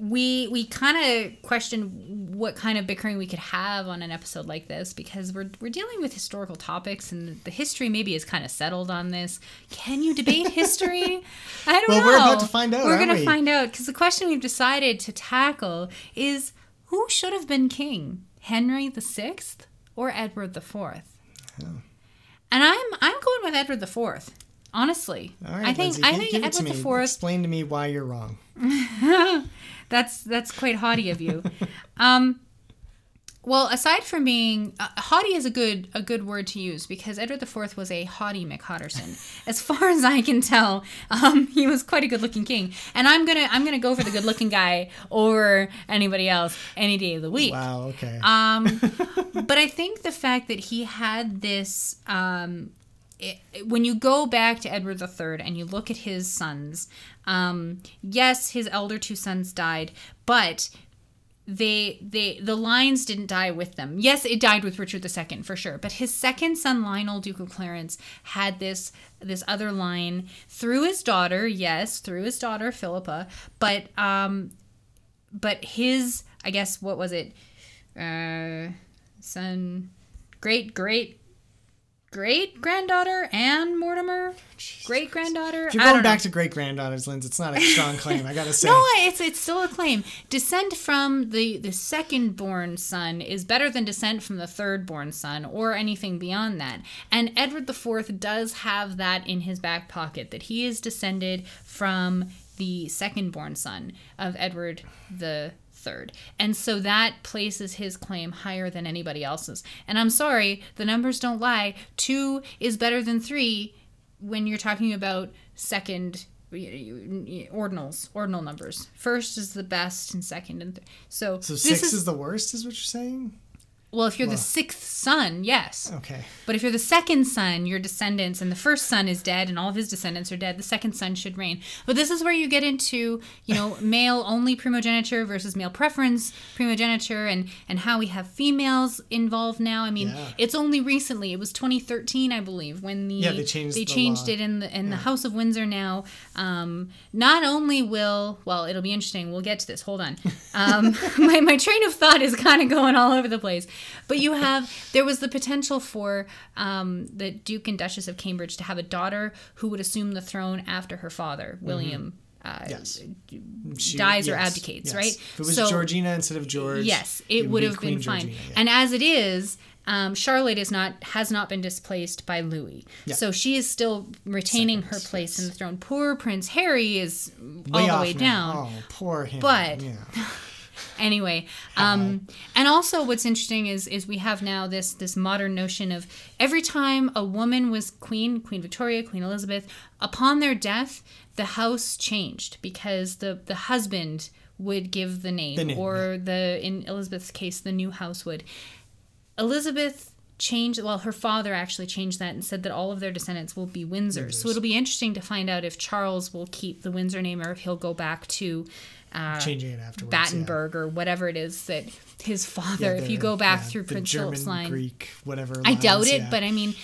we we kind of questioned what kind of bickering we could have on an episode like this because we're we're dealing with historical topics and the history maybe is kind of settled on this. Can you debate history? I don't Well, know. we're about to find out, We're gonna we? find out because the question we've decided to tackle is who should have been king, Henry the Sixth or Edward the Fourth? And I'm I'm going with Edward the Fourth. Honestly, All right, I think Lindsay, I think Edward the. Fourth Explain to me why you're wrong. that's that's quite haughty of you. um, well, aside from being uh, haughty is a good a good word to use because Edward IV was a haughty McHotterson. As far as I can tell, um, he was quite a good looking king, and I'm gonna I'm gonna go for the good looking guy over anybody else any day of the week. Wow. Okay. Um, but I think the fact that he had this, um, it, when you go back to Edward III and you look at his sons, um, yes, his elder two sons died, but they they the lines didn't die with them. Yes, it died with Richard II for sure, but his second son Lionel Duke of Clarence had this this other line through his daughter, yes, through his daughter Philippa, but um but his I guess what was it? Uh son great great great granddaughter Anne Mortimer? Great granddaughter? if you're going back to great granddaughters, Lindsay, it's not a strong claim. I gotta say. No, it's it's still a claim. Descent from the the second born son is better than descent from the third born son or anything beyond that. And Edward IV does have that in his back pocket that he is descended from the second born son of Edward the third. And so that places his claim higher than anybody else's. And I'm sorry, the numbers don't lie. 2 is better than 3 when you're talking about second ordinals, ordinal numbers. First is the best, and second and th- so. So this six is, the worst, is what you're saying? Well, if you're well. the sixth son, yes. Okay. But if you're the second son, your descendants, and the first son is dead, and all of his descendants are dead, the second son should reign. But this is where you get into, you know, male only primogeniture versus male preference primogeniture, and and how we have females involved now. I mean, Yeah. it's only recently. It was 2013, I believe, when the Yeah, they changed they the changed law. it in the in the House of Windsor now. Um, not only will well, it'll be interesting. We'll get to this. Hold on. Um, my my train of thought is kind of going all over the place. But you have there was the potential for um, the Duke and Duchess of Cambridge to have a daughter who would assume the throne after her father, William. Uh, Mm-hmm. Yes. She- dies or abdicates, yes. right? If it was So- Georgina instead of George. Yes, it would be have Queen been fine. Georgina, yeah. And as it is, um, Charlotte is not has not been displaced by Louis, Yeah. so she is still retaining her place in the throne. Poor Prince Harry is all the way now. down. Oh, poor him. But- yeah. Anyway um and also what's interesting is is we have now this this modern notion of every time a woman was queen queen victoria queen elizabeth upon their death the house changed because the the husband would give the name, The name, or the in elizabeth's case the new house would. Elizabeth changed well her father actually changed that and said that all of their descendants will be windsors. So it'll be interesting to find out if charles will keep the windsor name or if he'll go back to uh, Changing it afterwards. Battenberg or whatever it is that his father. Yeah, if you go back yeah, through the Prince German, Philip's line, Greek, whatever. I doubt it, yeah. but I mean,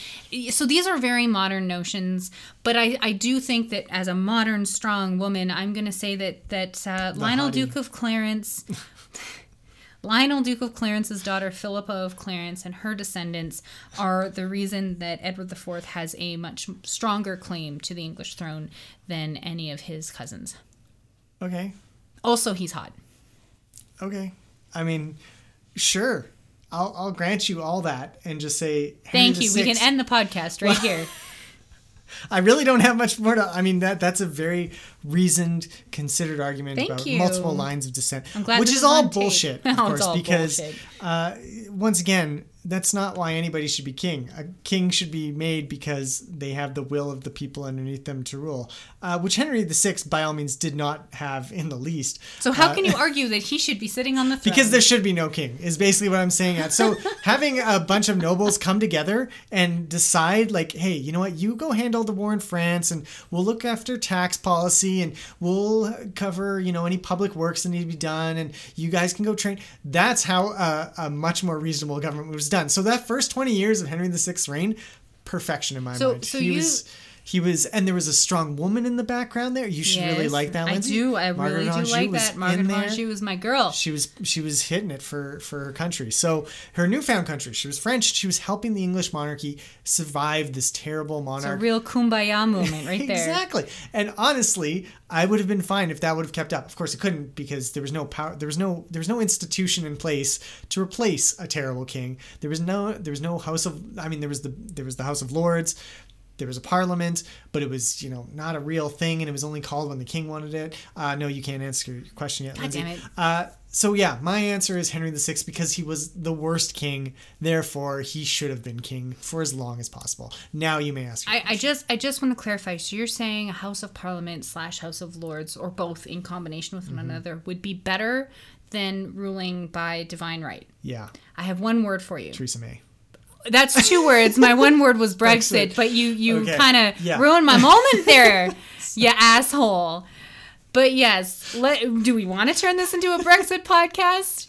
so these are very modern notions. But I, I do think that as a modern, strong woman, I'm going to say that that uh, Lionel hottie. Duke of Clarence. Lionel, Duke of Clarence's daughter Philippa of Clarence and her descendants are the reason that Edward IV has a much stronger claim to the English throne than any of his cousins. Okay. Also, he's hot. Okay. I mean, sure. I'll, I'll grant you all that and just say. Thank you. We can end the podcast right here. I really don't have much more to. I mean that that's a very reasoned, considered argument Thank about you. multiple lines of dissent, glad which is all tape. bullshit, of course, all because uh, once again, that's not why anybody should be king. A king should be made because they have the will of the people underneath them to rule, uh, which Henry VI, by all means, did not have in the least. So how Uh, can you argue that he should be sitting on the throne? because there should be no king is basically what i'm saying at so having a bunch of nobles come together and decide like hey you know what you go handle the war in france and we'll look after tax policy and we'll cover you know any public works that need to be done and you guys can go train that's how uh, a much more reasonable government was done. So that first 20 years of henry VI's reign perfection in my So- mind. so he you- was he was, and there was a strong woman in the background there. You should really like that. I Lindsay. do. I Margaret really do Anjou like was that. Margaret Anjou was my girl. she was she was hitting it for for her country so her newfound country she was french she was helping the english monarchy survive this terrible It's a real kumbaya moment right there. exactly and honestly i would have been fine if that would have kept up of course it couldn't because there was no power there was no there was no institution in place to replace a terrible king there was no there was no house of i mean there was the there was the house of lords there was a parliament, but it was, you know, not a real thing, and it was only called when the king wanted it. Uh, no, you can't answer your question yet, God Lindsay. damn it. Uh, so yeah, my answer is Henry VI because he was the worst king. Therefore, he should have been king for as long as possible. Now you may ask. I, I just I just want to clarify. So you're saying a House of Parliament slash House of Lords or both in combination with one Mm-hmm. another would be better than ruling by divine right. yeah, I have one word for you. Theresa May. That's two words. My one word was Brexit, but you you Okay. kind of Yeah. ruined my moment there, you asshole. But yes, let, do we want to turn this into a Brexit podcast?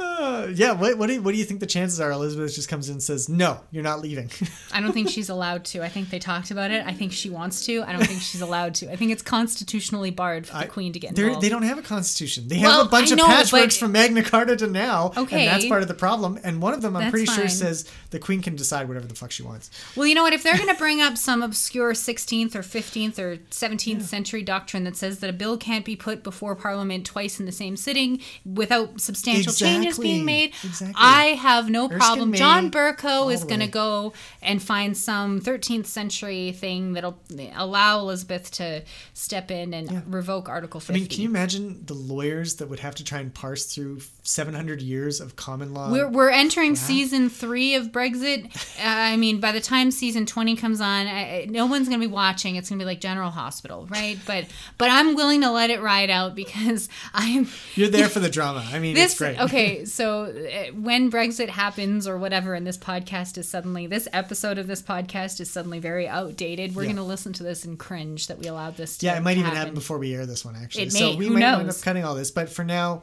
Uh, yeah. What what do, you, what do you think the chances are? Elizabeth just comes in and says, "No, you're not leaving." I don't think she's allowed to. I think they talked about it. I think she wants to. I don't think she's allowed to. I think it's constitutionally barred for the queen to get involved. they don't have a constitution. They Well, have a bunch I of patchworks but- from Magna Carta to now, Okay. and that's part of the problem. And one of them, I'm pretty sure, says the queen can decide whatever the fuck she wants. Well, you know what? If they're going to bring up some obscure 16th or 15th or 17th century doctrine that says that a bill can't be put before Parliament twice in the same sitting without substantial changes, is being made, Exactly. I have no Erskine problem. May, John Bercow is going to go and find some 13th century thing that'll allow Elizabeth to step in and revoke Article 50. I mean, can you imagine the lawyers that would have to try and parse through 700 years of common law? We're, we're entering season three of Brexit. Uh, I mean, by the time season twenty comes on, I- no one's going to be watching. It's going to be like General Hospital, right? But but I'm willing to let it ride out because I'm. You're there for the drama. I mean, This it's great. okay, so uh, when Brexit happens or whatever, and this podcast is suddenly this episode of this podcast is suddenly very outdated, we're Yeah. going to listen to this and cringe that we allowed this. to Yeah, it might even happen happen before we air this one, actually. It so we who might end up cutting all this, but for now,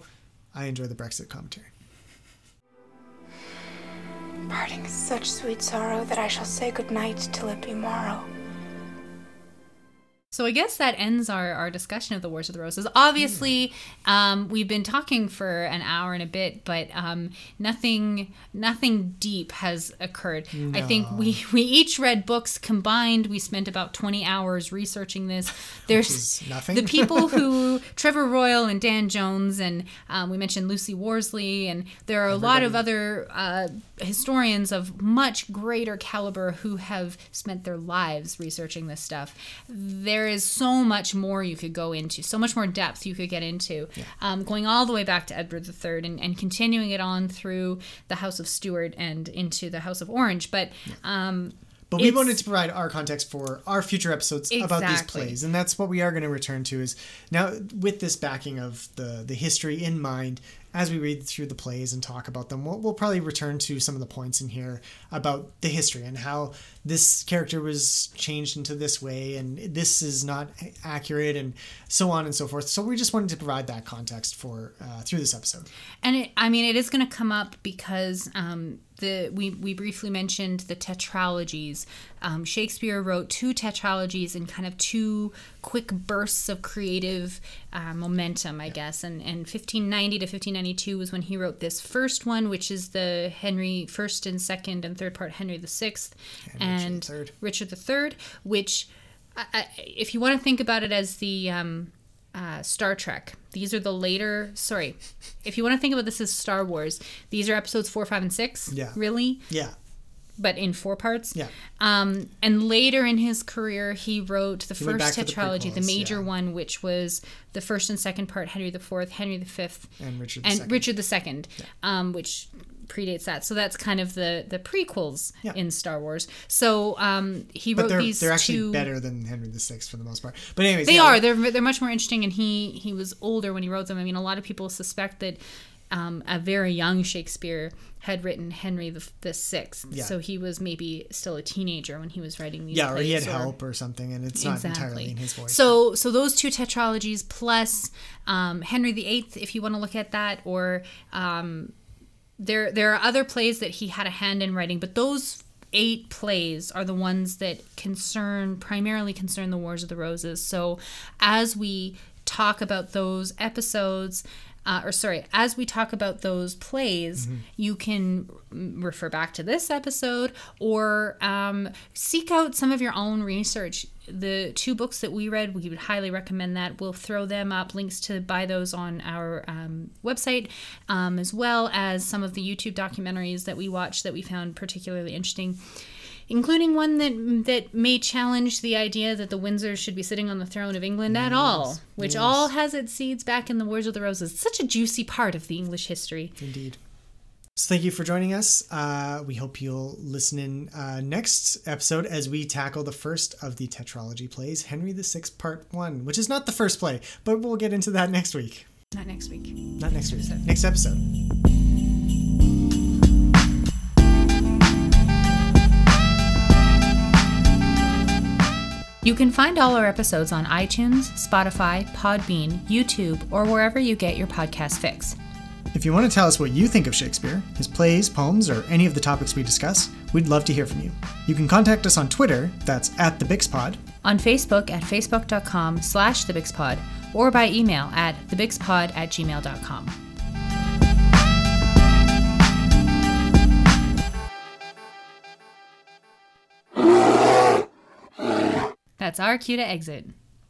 I enjoy the Brexit commentary. Parting such sweet sorrow that I shall say good night till it be morrow. So I guess that ends our, our discussion of the Wars of the Roses. Obviously, um, we've been talking for an hour and a bit, but um, nothing nothing deep has occurred. I think we we each read books combined. We spent about twenty hours researching this. There's nothing. the people who Trevor Royle and Dan Jones and um, we mentioned Lucy Worsley and there are a lot of other uh, historians of much greater caliber who have spent their lives researching this stuff. There is so much more you could go into, so much more depth you could get into, um, going all the way back to Edward III and, and continuing it on through the House of Stuart and into the House of Orange. But um, But we It's- wanted to provide our context for our future episodes about these plays, and that's what we are going to return to. Is now with this backing of the the history in mind, as we read through the plays and talk about them, we'll, we'll probably return to some of the points in here about the history and how this character was changed into this way, and this is not accurate, and so on and so forth. So we just wanted to provide that context for uh, through this episode. And it, I mean, it is going to come up because um, the we we briefly mentioned the tetralogies. Um, Shakespeare wrote two tetralogies in kind of two quick bursts of creative uh, momentum, I guess. And and 1590 to 1592 was when he wrote this first one, which is the Henry First and Second and Third part Henry the Sixth and, III. Richard III, which. I, I- if you want to think about it as the um, uh, Star Trek. These are the later. Sorry, if you want to think about this as Star Wars, these are episodes four, five, and six. Yeah. Really, Yeah, but in four parts. Yeah. Um, and later in his career, he wrote the back first for the tetralogy, the, major yeah. one, which was the first and second part, Henry the Fourth, Henry the Fifth, and Richard the and Second. Richard the Second, um, which predates that. So that's kind of the the prequels Yeah. in Star Wars. So um, he but wrote they're these they're actually two. better than Henry the Sixth for the most part. But anyways, They yeah, are. They're they're much more interesting, and he he was older when he wrote them. I mean, a lot of people suspect that um, a very young Shakespeare had written Henry the, the Sixth, Yeah. so he was maybe still a teenager when he was writing these. Yeah, or he had or- help or something, and it's not entirely in his voice. So, so those two tetralogies plus um, Henry VIII, if you want to look at that, or um, there there are other plays that he had a hand in writing, but those eight plays are the ones that concern primarily concern the Wars of the Roses. So, as we talk about those episodes. Uh, or sorry, as we talk about those plays, you can refer back to this episode or um, seek out some of your own research. The two books that we read, we would highly recommend that. We'll throw them up, links to buy those on our um, website, um, as well as some of the YouTube documentaries that we watched that we found particularly interesting including one that that may challenge the idea that the Windsors should be sitting on the throne of England at all, which yes. all has its seeds back in the Wars of the Roses. It's such a juicy part of the English history. Indeed. So thank you for joining us. Uh, we hope you'll listen in uh, next episode as we tackle the first of the tetralogy plays, Henry VI Part One, which is not the first play, but we'll get into that next week. Not next week. Not next week. Next episode. You can find all our episodes on iTunes, Spotify, Podbean, YouTube, or wherever you get your podcast fix. If you want to tell us what you think of Shakespeare, his plays, poems, or any of the topics we discuss, we'd love to hear from you. You can contact us on Twitter, that's at the BixPod, On Facebook at facebook.com slash thebixpod, or by email at thebixpod at gmail.com. That's our cue to exit.